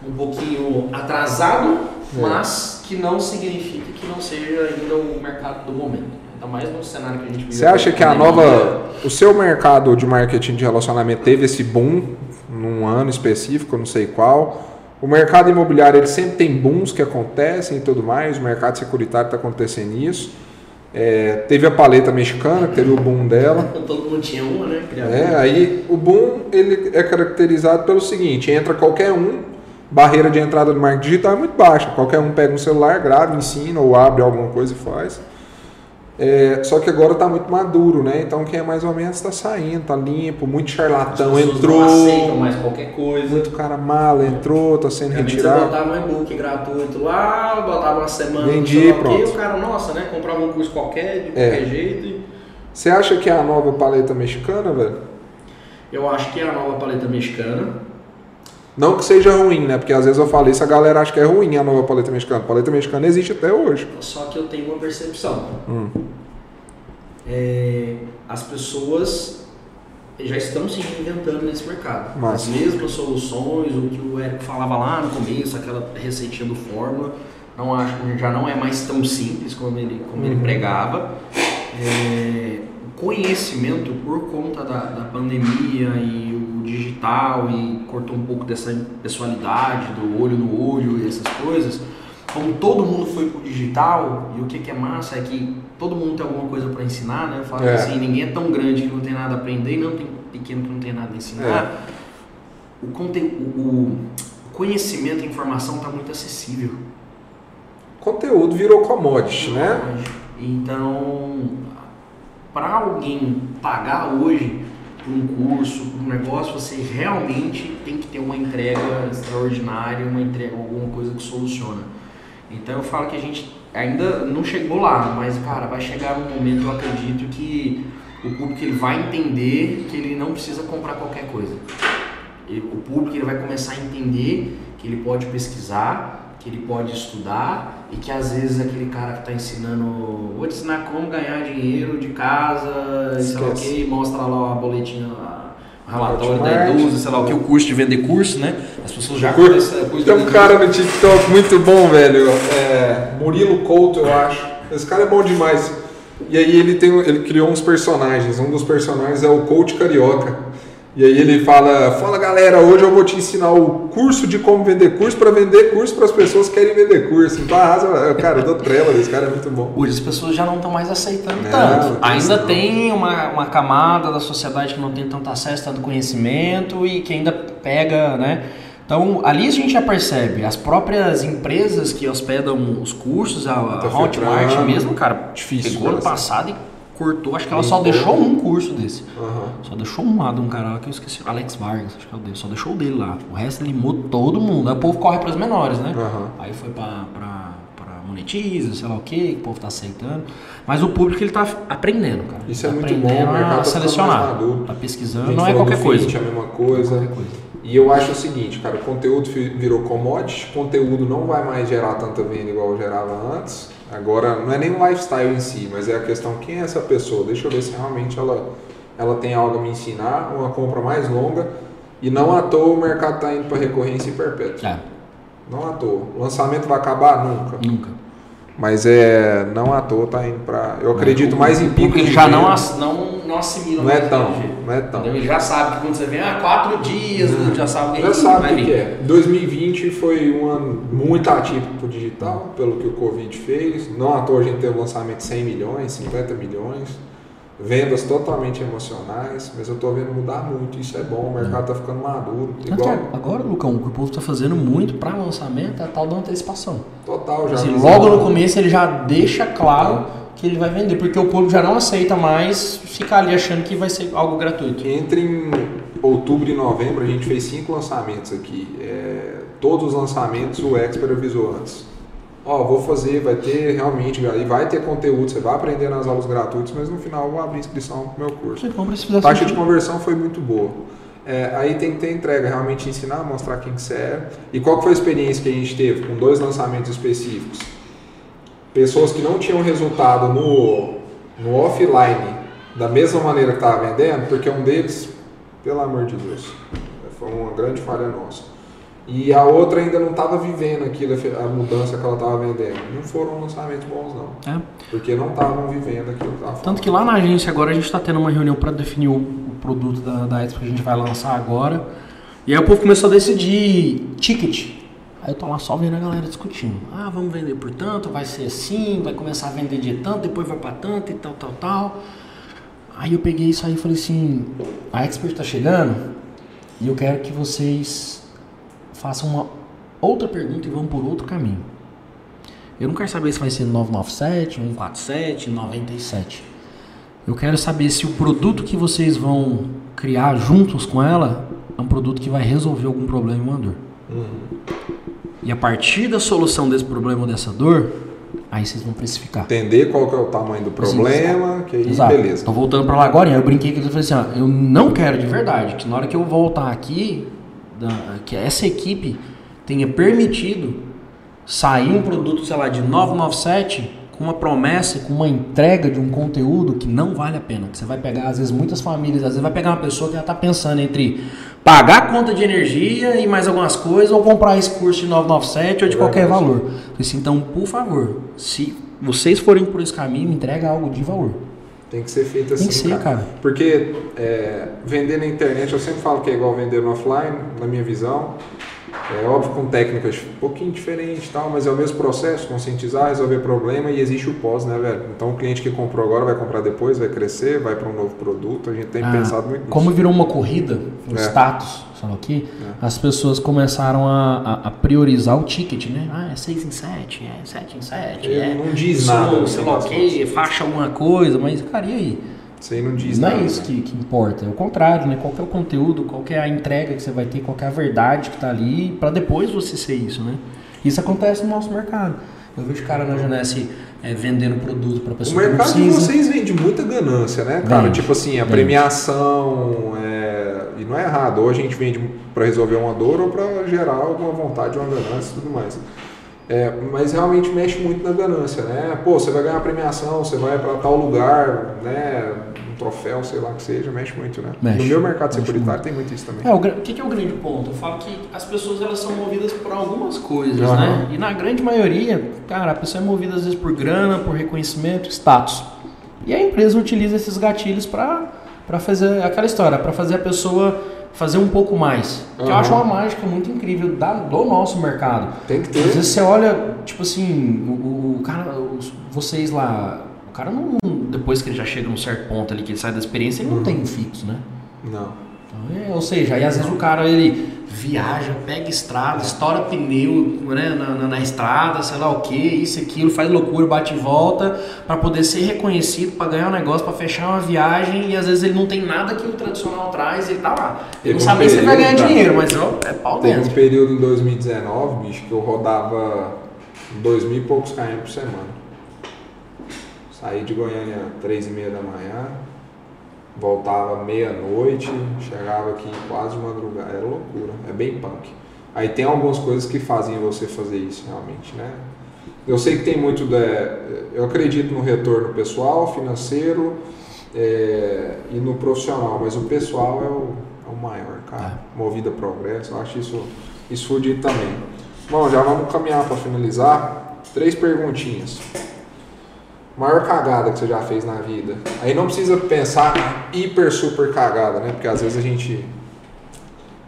um pouquinho atrasado, É. mas que não significa que não seja ainda o mercado do momento. Ainda mais no cenário que a gente vive. Você acha que a nova. O seu mercado de marketing de relacionamento teve esse boom num ano específico, não sei qual. O mercado imobiliário ele sempre tem booms que acontecem e tudo mais. O mercado securitário está acontecendo isso. É, teve a paleta mexicana, que teve o boom dela. [laughs] Todo mundo tinha uma, né? É, aí o boom ele é caracterizado pelo seguinte: entra qualquer um, barreira de entrada no marketing digital é muito baixa. Qualquer um pega um celular, grava, ensina ou abre alguma coisa e faz. É, só que agora está muito maduro, né? Então quem é mais ou menos está saindo, tá limpo, muito charlatão entrou, Não aceitam mais qualquer coisa. muito cara mala entrou, tá sendo Você retirado. botava um e-book gratuito lá, botava uma semana, Vendi, sei lá o pronto. cara, nossa, né? Comprava um curso qualquer, de É. qualquer jeito. e- Você acha que é a nova paleta mexicana, velho? Eu acho que é a nova paleta mexicana. Não que seja ruim, né? Porque às vezes eu falei isso, a galera acha que é ruim a nova paleta mexicana. A paleta mexicana existe até hoje. Só que eu tenho uma percepção. Hum. É, as pessoas já estão se reinventando nesse mercado. Massa. As mesmas soluções, o que o Eric falava lá no começo, aquela receitinha do Fórmula, não acho, já não é mais tão simples como ele, como ele Uhum. pregava. É, o conhecimento por conta da, da pandemia e o digital e cortou um pouco dessa pessoalidade do olho no olho e essas coisas. Como todo mundo foi pro digital, e o que, que é massa é que todo mundo tem alguma coisa para ensinar, né? Eu falo É. assim, ninguém é tão grande que não tem nada a aprender e não tem pequeno que não tem nada a ensinar. O, conte- o- o conhecimento, a informação está muito acessível. Conteúdo virou commodity, né? Então, para alguém pagar hoje por um curso, por um negócio, você realmente tem que ter uma entrega extraordinária, uma entrega, alguma coisa que soluciona. Então eu falo que a gente ainda não chegou lá, mas cara, vai chegar um momento, eu acredito que o público ele vai entender que ele não precisa comprar qualquer coisa. Ele- o público ele vai começar a entender que ele pode pesquisar, que ele pode estudar e que às vezes aquele cara que está ensinando, vou te ensinar como ganhar dinheiro de casa, e sei lá o Esquece. que, mostra lá a boletinha, relatório da. Edusa, sei lá o que, o curso de vender curso, né? As pessoas já Curso. curso de Tem um cara no TikTok muito bom, velho. É, Murilo Couto, eu acho. Esse cara é bom demais. E aí ele tem, ele criou uns personagens. Um dos personagens é o coach carioca. E aí ele fala, fala galera, hoje eu vou te ensinar o curso de como vender curso para vender curso para as pessoas que querem vender curso. Então arrasa, cara, eu dou trela, esse cara é muito bom. Hoje as pessoas já não estão mais aceitando tanto. Ainda não. tem uma, uma camada da sociedade que não tem tanto acesso, tanto conhecimento e que ainda pega, né? Então, ali a gente já percebe, as próprias empresas que hospedam os cursos, a, a Tá Hotmart mesmo, cara, Difícil, pegou ano assim. passado e cortou, acho que ela só deixou um curso desse. Aham. Só deixou um lá de um cara lá que eu esqueci, Alex Vargas, acho que é o dele, só deixou o dele lá. O resto limou todo mundo. Aí o povo corre para as menores, né? Aham. Aí foi pra, pra, pra monetiza, sei lá o que, que o povo tá aceitando. Mas o público ele tá aprendendo, cara. Isso é tá muito aprendendo bom, o mercado a tá selecionar. Tá A pesquisando, não é qualquer coisa. A mesma coisa. Qualquer coisa. E eu acho o seguinte, cara, o conteúdo virou commodity, conteúdo não vai mais gerar tanta venda igual gerava antes. Agora, não é nem o lifestyle em si, mas é a questão quem é essa pessoa. Deixa eu ver se realmente ela, ela tem algo a me ensinar, uma compra mais longa. E não à toa o mercado está indo para recorrência e perpétua. É, Não à toa. O lançamento vai acabar? Nunca. nunca. Mas é, não à toa tá indo para... Eu acredito mais em pico Porque ele já não, ass- não, não assimila Não é tão, não é tão. Ele já sabe que quando você vem, ah, quatro dias, já sabe Já Ih, sabe o que, que é. 2020 foi um ano muito atípico pro digital, pelo que o Covid fez. Não à toa a gente teve lançamento de 100 milhões, 50 milhões. Vendas totalmente emocionais, mas eu tô vendo mudar muito. Isso é bom, o mercado tá ficando maduro. Tanto Igual, agora, Lucão, o que o povo tá fazendo muito pra lançamento é a tal da antecipação. total, já Assim, logo no começo ele já deixa claro que ele vai vender, porque o público já não aceita mais ficar ali achando que vai ser algo gratuito. Entre em outubro e novembro, a gente fez cinco lançamentos aqui. É, todos os lançamentos o Expert avisou antes. Ó, vou fazer, vai ter realmente, e vai ter conteúdo, você vai aprender nas aulas gratuitas, mas no final eu vou abrir inscrição pro meu curso. Você compra se A fizer taxa de conversão foi muito boa. É, aí tem que ter entrega, realmente ensinar, mostrar quem que você é. E qual que foi a experiência que a gente teve com dois lançamentos específicos? Pessoas que não tinham resultado no, no offline da mesma maneira que estava vendendo, porque um deles, pelo amor de Deus, foi uma grande falha nossa. E a outra ainda não estava vivendo aquilo, a mudança que ela estava vendendo. Não foram lançamentos bons, não. É. Porque não estavam vivendo aquilo que Tanto que lá na agência agora a gente está tendo uma reunião para definir o, o produto da, da Expo que a gente vai lançar agora. E aí o povo começou a decidir ticket. Aí eu tô lá só vendo a galera discutindo. Ah, vamos vender por tanto, vai ser assim, vai começar a vender de tanto, depois vai para tanto e tal, tal, tal. Aí eu peguei isso aí e falei assim, a Expert tá chegando e eu quero que vocês façam uma outra pergunta e vão por outro caminho. Eu não quero saber se vai ser 997, 147, 97. Eu quero saber se o produto que vocês vão criar juntos com ela é um produto que vai resolver algum problema e uma dor. E a partir da solução desse problema ou dessa dor, aí vocês vão precificar. entender qual que é o tamanho do problema, que aí Exato. beleza. Tô voltando pra lá agora, eu brinquei com ele e falei assim, ó, eu não quero de verdade que na hora que eu voltar aqui, da- que essa equipe tenha permitido sair um produto, sei lá, de 997 com uma promessa, com uma entrega de um conteúdo que não vale a pena. Que você vai pegar, às vezes, muitas famílias, às vezes vai pegar uma pessoa que já tá pensando entre pagar a conta de energia e mais algumas coisas ou comprar esse curso de 997 ou de qualquer valor. Assim, então, por favor, se vocês forem por esse caminho, entrega algo de valor. Tem que ser feito assim, Tem que ser, cara. Porque é, vender na internet, eu sempre falo que é igual vender no offline, na minha visão. É óbvio com técnicas um pouquinho diferentes e tal, mas é o mesmo processo, conscientizar, resolver problema e existe o pós, né, velho? Então o cliente que comprou agora vai comprar depois, vai crescer, vai para um novo produto. A gente tem Ah, pensado muito nisso. Como virou uma corrida, um É. status, lá o quê, as pessoas começaram a, a- a priorizar o ticket, né? Ah, é 6 em 7, é 7 em 7, Ele é. não diz nada, Sei fim lá o quê, faixa alguma coisa, mas, cara, e aí? Isso aí não diz não nada. é isso né? que, que importa, é o contrário, né? Qual que é o conteúdo, qual que é a entrega que você vai ter, qual que é a verdade que tá ali, pra depois você ser isso, né? Isso acontece no nosso mercado. Eu vejo cara na Janesse é, vendendo produto pra O pessoa que não mercado de vocês vende muita ganância, né, cara? Vende, tipo assim, a vende. premiação, é, e não é errado. Ou a gente vende para resolver uma dor ou para gerar alguma vontade, uma ganância e tudo mais. É, mas realmente mexe muito na ganância, né? Pô, você vai ganhar premiação, você vai para tal lugar, né? Troféu, sei lá que seja, mexe muito, né? Mexe, no meu mercado securitário tem muito isso também. É, o, o que, que é o grande ponto? Eu falo que as pessoas elas são movidas por algumas coisas, Aham. né? E na grande maioria, cara, a pessoa é movida às vezes por grana, por reconhecimento, status. E a empresa utiliza esses gatilhos para Pra fazer aquela história, pra fazer a pessoa fazer um pouco mais. Que eu acho uma mágica muito incrível da, do nosso mercado. Tem que Às ter. vezes você olha, tipo assim, o, o- o cara, os- vocês lá, o cara não, depois que ele já chega num certo ponto ali, que ele sai da experiência, ele não tem um fixo, né? Não. Então, é, ou seja, aí às vezes o cara ele viaja, pega estrada, estoura pneu né, na, na- na estrada, sei lá o que, isso, aquilo, faz loucura, bate e volta, pra poder ser reconhecido, pra ganhar um negócio, pra fechar uma viagem, e às vezes ele não tem nada que o tradicional traz, ele tá lá. Teve Ele não um sabe nem se ele vai ganhar cara. dinheiro, mas ó, é pau Teve um dentro. período em 2019, bicho, que eu rodava dois mil e poucos km por semana. Saí de Goiânia três e meia da manhã, voltava meia-noite, chegava aqui quase de madrugada. Era loucura, é bem punk. Aí tem algumas coisas que fazem você fazer isso realmente, né? Eu sei que tem muito da. Eu acredito no retorno pessoal, financeiro é, e no profissional, mas o pessoal é o, é o maior, cara. Movida a progresso, eu acho isso, isso fudido também. Bom, já vamos caminhar para finalizar. Três perguntinhas. Maior cagada que você já fez na vida. Aí não precisa pensar na hiper super cagada, né? Porque às vezes a gente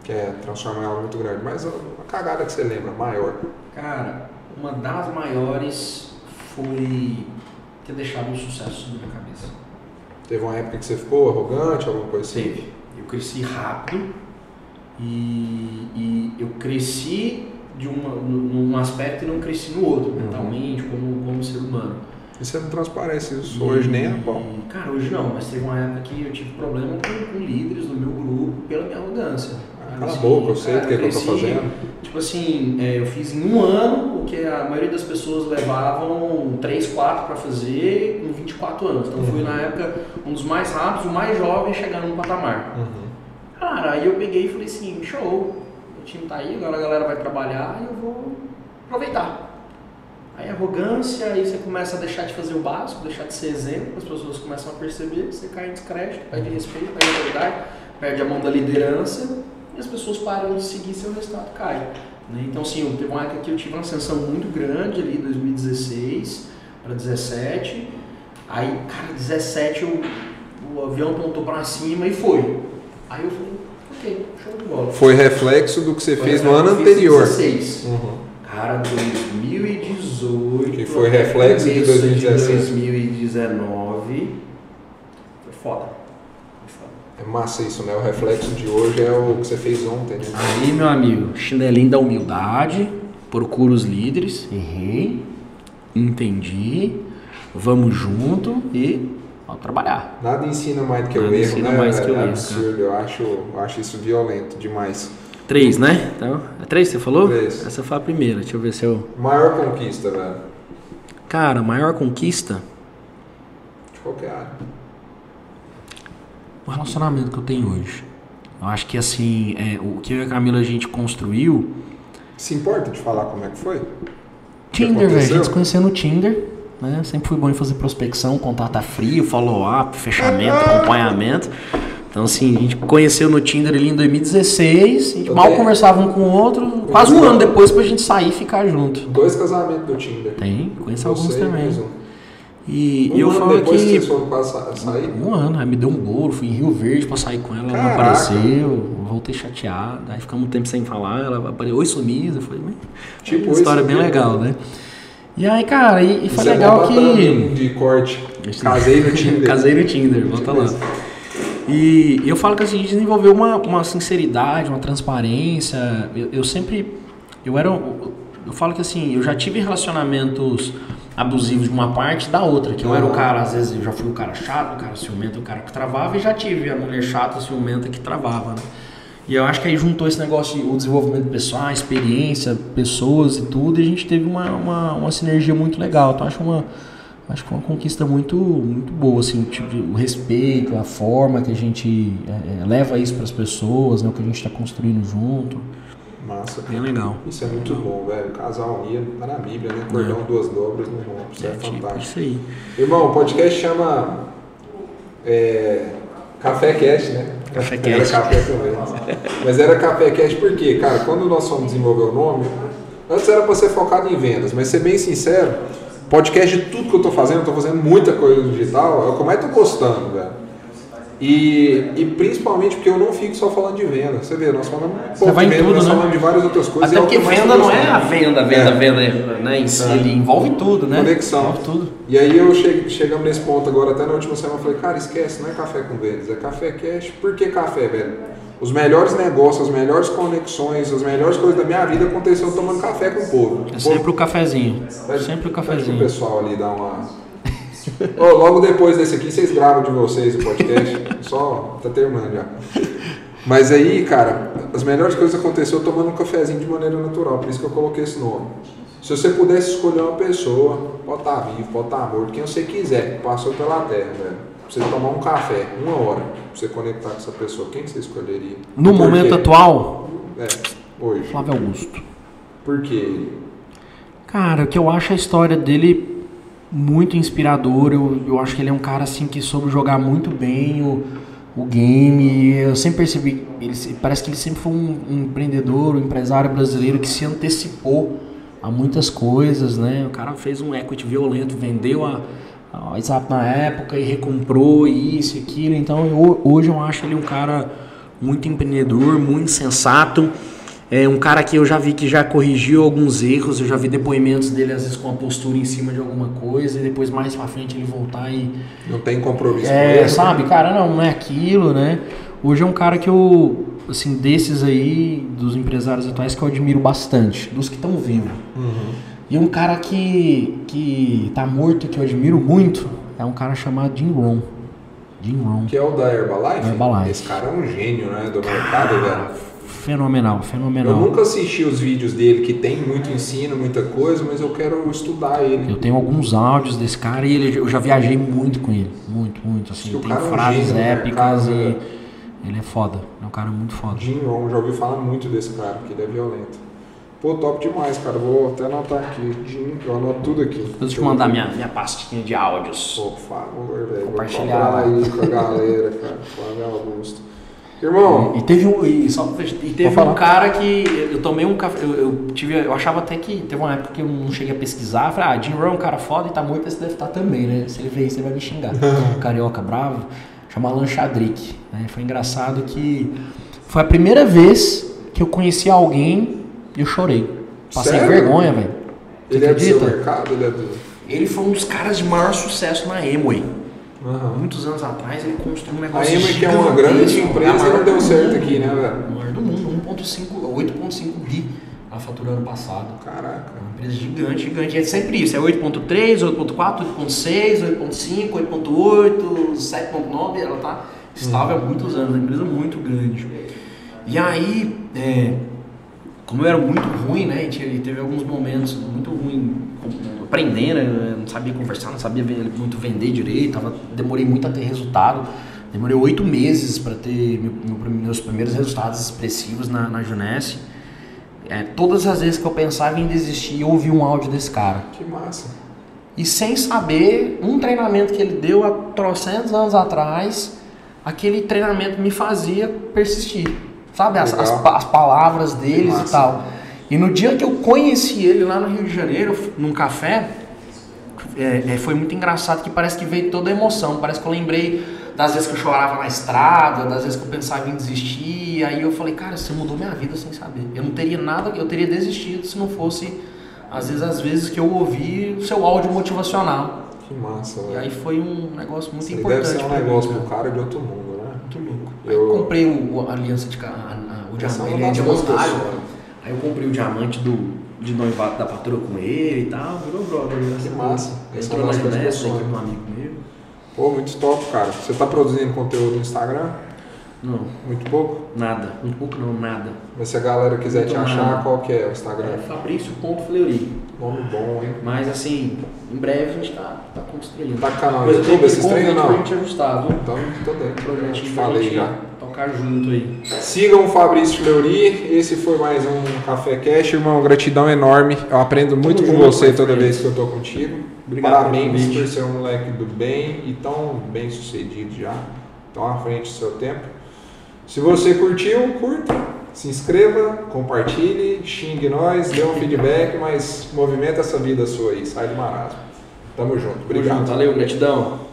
quer transformar algo muito grande. Mas a a cagada que você lembra, maior. Cara, uma das maiores foi ter deixado o sucesso subir na cabeça. Teve uma época que você ficou arrogante, alguma coisa assim? Teve. Eu cresci rápido e, e eu cresci de uma, num aspecto e não cresci no outro, mentalmente, como, como ser humano. E você não transparece isso hoje nem a pau. E, Cara, hoje não, mas teve uma época que eu tive problema com, com líderes do meu grupo pela minha arrogância. Ah, Cala a boca, eu sei o que, que eu tô fazendo. Tipo assim, é, eu fiz em um ano o que a maioria das pessoas levavam 3, 4 para fazer com 24 anos. Então fui na época um dos mais rápidos, o mais jovem chegar num patamar. Uhum. Cara, aí eu peguei e falei assim, show, o time tá aí, agora a galera vai trabalhar e eu vou aproveitar. Aí arrogância, aí você começa a deixar de fazer o básico, deixar de ser exemplo, as pessoas começam a perceber, você cai em descrédito, perde respeito, perde autoridade, perde a mão da liderança e as pessoas param de seguir seu resultado cai. né? Então, eu- teve uma época que eu tive uma ascensão muito grande ali, 2016 para 17. Aí, cara, 17 eu, o avião apontou para cima e foi. Aí eu falei, ok, show de bola. Foi reflexo do que você fez no ano anterior. 16. Uhum. Cara, 2018. Que foi reflexo de começo 2017. 2019. Foi foda. Foi foda. É massa isso, né? O reflexo de hoje é o que você fez ontem, né? Aí, meu amigo, chinelinho da humildade, procura os líderes, errei, entendi, vamos junto e vamos trabalhar. Nada ensina mais do que o Nada erro, ensina né? mais que o é erro, absurdo, eu acho, eu acho isso violento demais. Três, né? Então, é três que você falou? Três. Essa foi a primeira, deixa eu ver se eu... Maior conquista, velho. Cara, maior conquista, De qualquer área. o relacionamento que eu tenho hoje. Eu acho que assim, é, o que eu e a Camila a gente construiu. Se importa de falar como é que foi? Tinder, velho. A gente se conheceu no Tinder. Né? Sempre fui bom em fazer prospecção, contato frio, follow-up, fechamento, acompanhamento. Então, assim, a gente conheceu no Tinder ali em 2016. A gente mal conversava um com o outro. Quase um ano depois pra gente sair e ficar junto. Dois casamentos do Tinder. Tem, conheço alguns e também. um. E Um eu ano falo depois que vocês foram sa- sair? Um ano, aí me deu um bolo, fui em Rio Verde pra sair com ela, ela não Caraca. apareceu, voltei chateado, aí ficamos um tempo sem falar, ela apareceu, oi falei, "Mas, Tipo uma história isso bem aqui, legal, né? E aí, cara, e, e foi é legal que. de corte. Casei no [laughs] Tinder. Casei no Tinder, volta Tipo lá. E eu falo que assim, a gente desenvolveu uma, uma sinceridade, uma transparência. Eu, eu sempre. Eu era. Eu falo que assim, eu já tive relacionamentos abusivos de uma parte da outra. Que eu era o cara, às vezes, eu já fui o cara chato, o cara ciumento, o cara que travava, e já tive a mulher chata, ciumenta que travava, né? E eu acho que aí juntou esse negócio de o desenvolvimento pessoal, experiência, pessoas e tudo, e a gente teve uma, uma, uma sinergia muito legal. Então acho uma, acho que uma conquista muito, muito boa, assim, tipo, o respeito, a forma que a gente é, é, leva isso para as pessoas, né, o que a gente está construindo junto. Massa. Bem legal. Isso é muito bom, velho. Casal unido, tá na Bíblia, né? Cordão duas dobras no rompe. Isso é, tipo, fantástico. isso aí. Irmão, o podcast chama é, Café Cast, né? Café Era Cast. Café também. Mas era Café Cast porque, cara, quando nós fomos desenvolver o nome, antes era pra ser focado em vendas, mas ser bem sincero, podcast de tudo que eu tô fazendo, eu tô fazendo muita coisa no digital, é o que eu mais tô gostando, velho. E, e principalmente porque eu não fico só falando de venda. Você vê, nós falamos um pouco vai de em venda, tudo, nós né? falamos de várias outras coisas. Até é o porque que eu venda não é a venda, venda, É. venda, né? em si, É. Ele envolve tudo, né? Conexão. Envolve tudo. E aí eu che chegamos nesse ponto agora, até na última semana, eu falei, cara, esquece, não é café com vendas, é café cash. Por que café, velho? Os melhores negócios, as melhores conexões, as melhores coisas da minha vida aconteceram tomando café com o povo. É O sempre o cafezinho. Pede- Sempre o cafezinho. pessoal ali dar uma. Ô, logo depois desse aqui, vocês gravam de vocês o podcast. [laughs] Só tá terminando já. Mas aí, cara, as melhores coisas aconteceram tomando um cafezinho de maneira natural, por isso que eu coloquei esse nome. Se você pudesse escolher uma pessoa, pode estar vivo, pode estar morto, quem você quiser, que passou pela terra, velho. Você tomar um café, uma hora, você conectar com essa pessoa, quem que você escolheria? No Por momento quê? atual, É, hoje. Flávio Augusto. Por quê? Cara, o que eu acho a história dele muito inspiradora. Eu, eu acho que ele é um cara assim que soube jogar muito bem o, o game. Eu sempre percebi, ele, parece que ele sempre foi um, um empreendedor, um empresário brasileiro que se antecipou a muitas coisas, né? O cara fez um equity violento, vendeu a, a WhatsApp na época e recomprou isso e aquilo. Então eu- hoje eu acho ele um cara muito empreendedor, muito sensato. É um cara que eu já vi que já corrigiu alguns erros, eu já vi depoimentos dele às vezes com a postura em cima de alguma coisa e depois mais pra frente ele voltar e Não tem compromisso com é, ele? sabe, cara, não, não é aquilo, né? Hoje é um cara que eu, assim, desses aí, dos empresários atuais que eu admiro bastante, dos que estão vivos. Uhum. E um cara que, que tá morto, que eu admiro muito, é um cara chamado Jim Rohn. Jim Rohn. Que é o da Herbalife? Herbalife. Esse cara é um gênio, né? Do mercado, velho. Fenomenal, Eu fenomenal. nunca assisti os vídeos dele, que tem muito ensino, muita coisa, mas eu quero estudar ele. Eu tenho alguns áudios desse cara e ele, eu já viajei muito com ele. Muito, muito. Assim, que o tem cara é um frases épicas mercado, e né? ele é foda. É um cara muito foda. Jim Rohn, já ouvi falar muito desse cara, que ele é violento. Pô, top demais, cara. Vou até anotar aqui. Jim, eu anoto tudo aqui. Depois eu te mandar minha, minha pastinha de áudios. Pô, por favor, velho. Compartilhar aí com a galera, [laughs] cara. Flávio Augusto. Irmão, E teve um, e só, e teve um cara que eu tomei um café, eu, eu tive, eu achava até que teve uma época que eu não cheguei a pesquisar, falei, ah, Jim Rohn é um cara foda e tá morto, esse deve estar também, né? Se ele ver isso, ele vai me xingar. [laughs] Carioca bravo, chama Alan Chadrick. Né? Foi engraçado que foi a primeira vez que eu conheci alguém e eu chorei. Passei Sério? vergonha, velho. Você ele é do seu acredita? mercado? Ele é do. Ele foi um dos caras de maior sucesso na Amway. Aham. Muitos anos atrás ele construiu um A negócio Emma, que é uma grande gigantesco, a empresa, maior não deu do certo mundo. aqui, né, velho? A maior do mundo, 1.5, 8.5 bi ela faturou ano passado. Caraca. Uma empresa gigante, gigante. É sempre isso, é 8.3, 8.4, 8.6, 8.5, 8.8, 7.9, ela tá estável há muitos anos, é uma empresa muito grande. E aí, é, como eu era muito ruim, né, e teve alguns momentos muito ruins com- aprendendo, eu não sabia conversar, não sabia muito vender direito, tava, demorei muito a ter resultado. Demorei oito meses para ter meu- meu- meus primeiros resultados expressivos na, na Junesse. É, todas as vezes que eu pensava em desistir, eu ouvi um áudio desse cara. Que massa. E sem saber, um treinamento que ele deu há trocentos anos atrás, aquele treinamento me fazia persistir. Sabe? As, as, as palavras deles e tal. E no dia que eu conheci ele lá no Rio de Janeiro, num café, é, é, foi muito engraçado que parece que veio toda a emoção. Parece que eu lembrei das vezes que eu chorava na estrada, das vezes que eu pensava em desistir. E aí eu falei, cara, você mudou minha vida sem saber. Eu não teria nada, eu teria desistido se não fosse, às vezes, as vezes que eu ouvi o seu áudio motivacional. Que massa, E velho. aí foi um negócio muito Isso importante. deve ser um pra mim, negócio cara. pro cara de outro mundo, Eu- eu comprei o, a aliança de a- a- o é diamante, ele é diamantário. Aí eu comprei o diamante do, de noivado da patroa com ele e tal, virou brother. Que massa. É Entrou uma na Junessa, sonho. equipe de um amigo meu. Pô, muito top, cara. Você tá produzindo conteúdo no Instagram? Não, Muito pouco? nada. Muito pouco não, nada. Mas se a galera quiser te Muito achar, nada. qual que é o Instagram? É Fabrício.fleury. Nome bom, hein? Mas assim, em breve a gente tá, tá construindo. Tá com canal no Mas YouTube, que esses treinos convite não? pra gente ajustar, viu? Então, tô dentro. Eu te Projetinho falei já. tocar junto aí. Sigam o Fabrício Fleury. Esse foi mais um Café Cash. Irmão, gratidão enorme. Eu aprendo muito Tamo com junto, você toda vez que eu tô contigo. Obrigado Parabéns por ser um moleque do bem e tão bem sucedido já. Tão à frente do seu tempo. Se você curtiu, curta, se inscreva, compartilhe, xingue nós, dê um feedback, mas movimenta essa vida sua aí, sai do marasmo. Tamo junto. Tamo Obrigado. junto, Valeu, gratidão.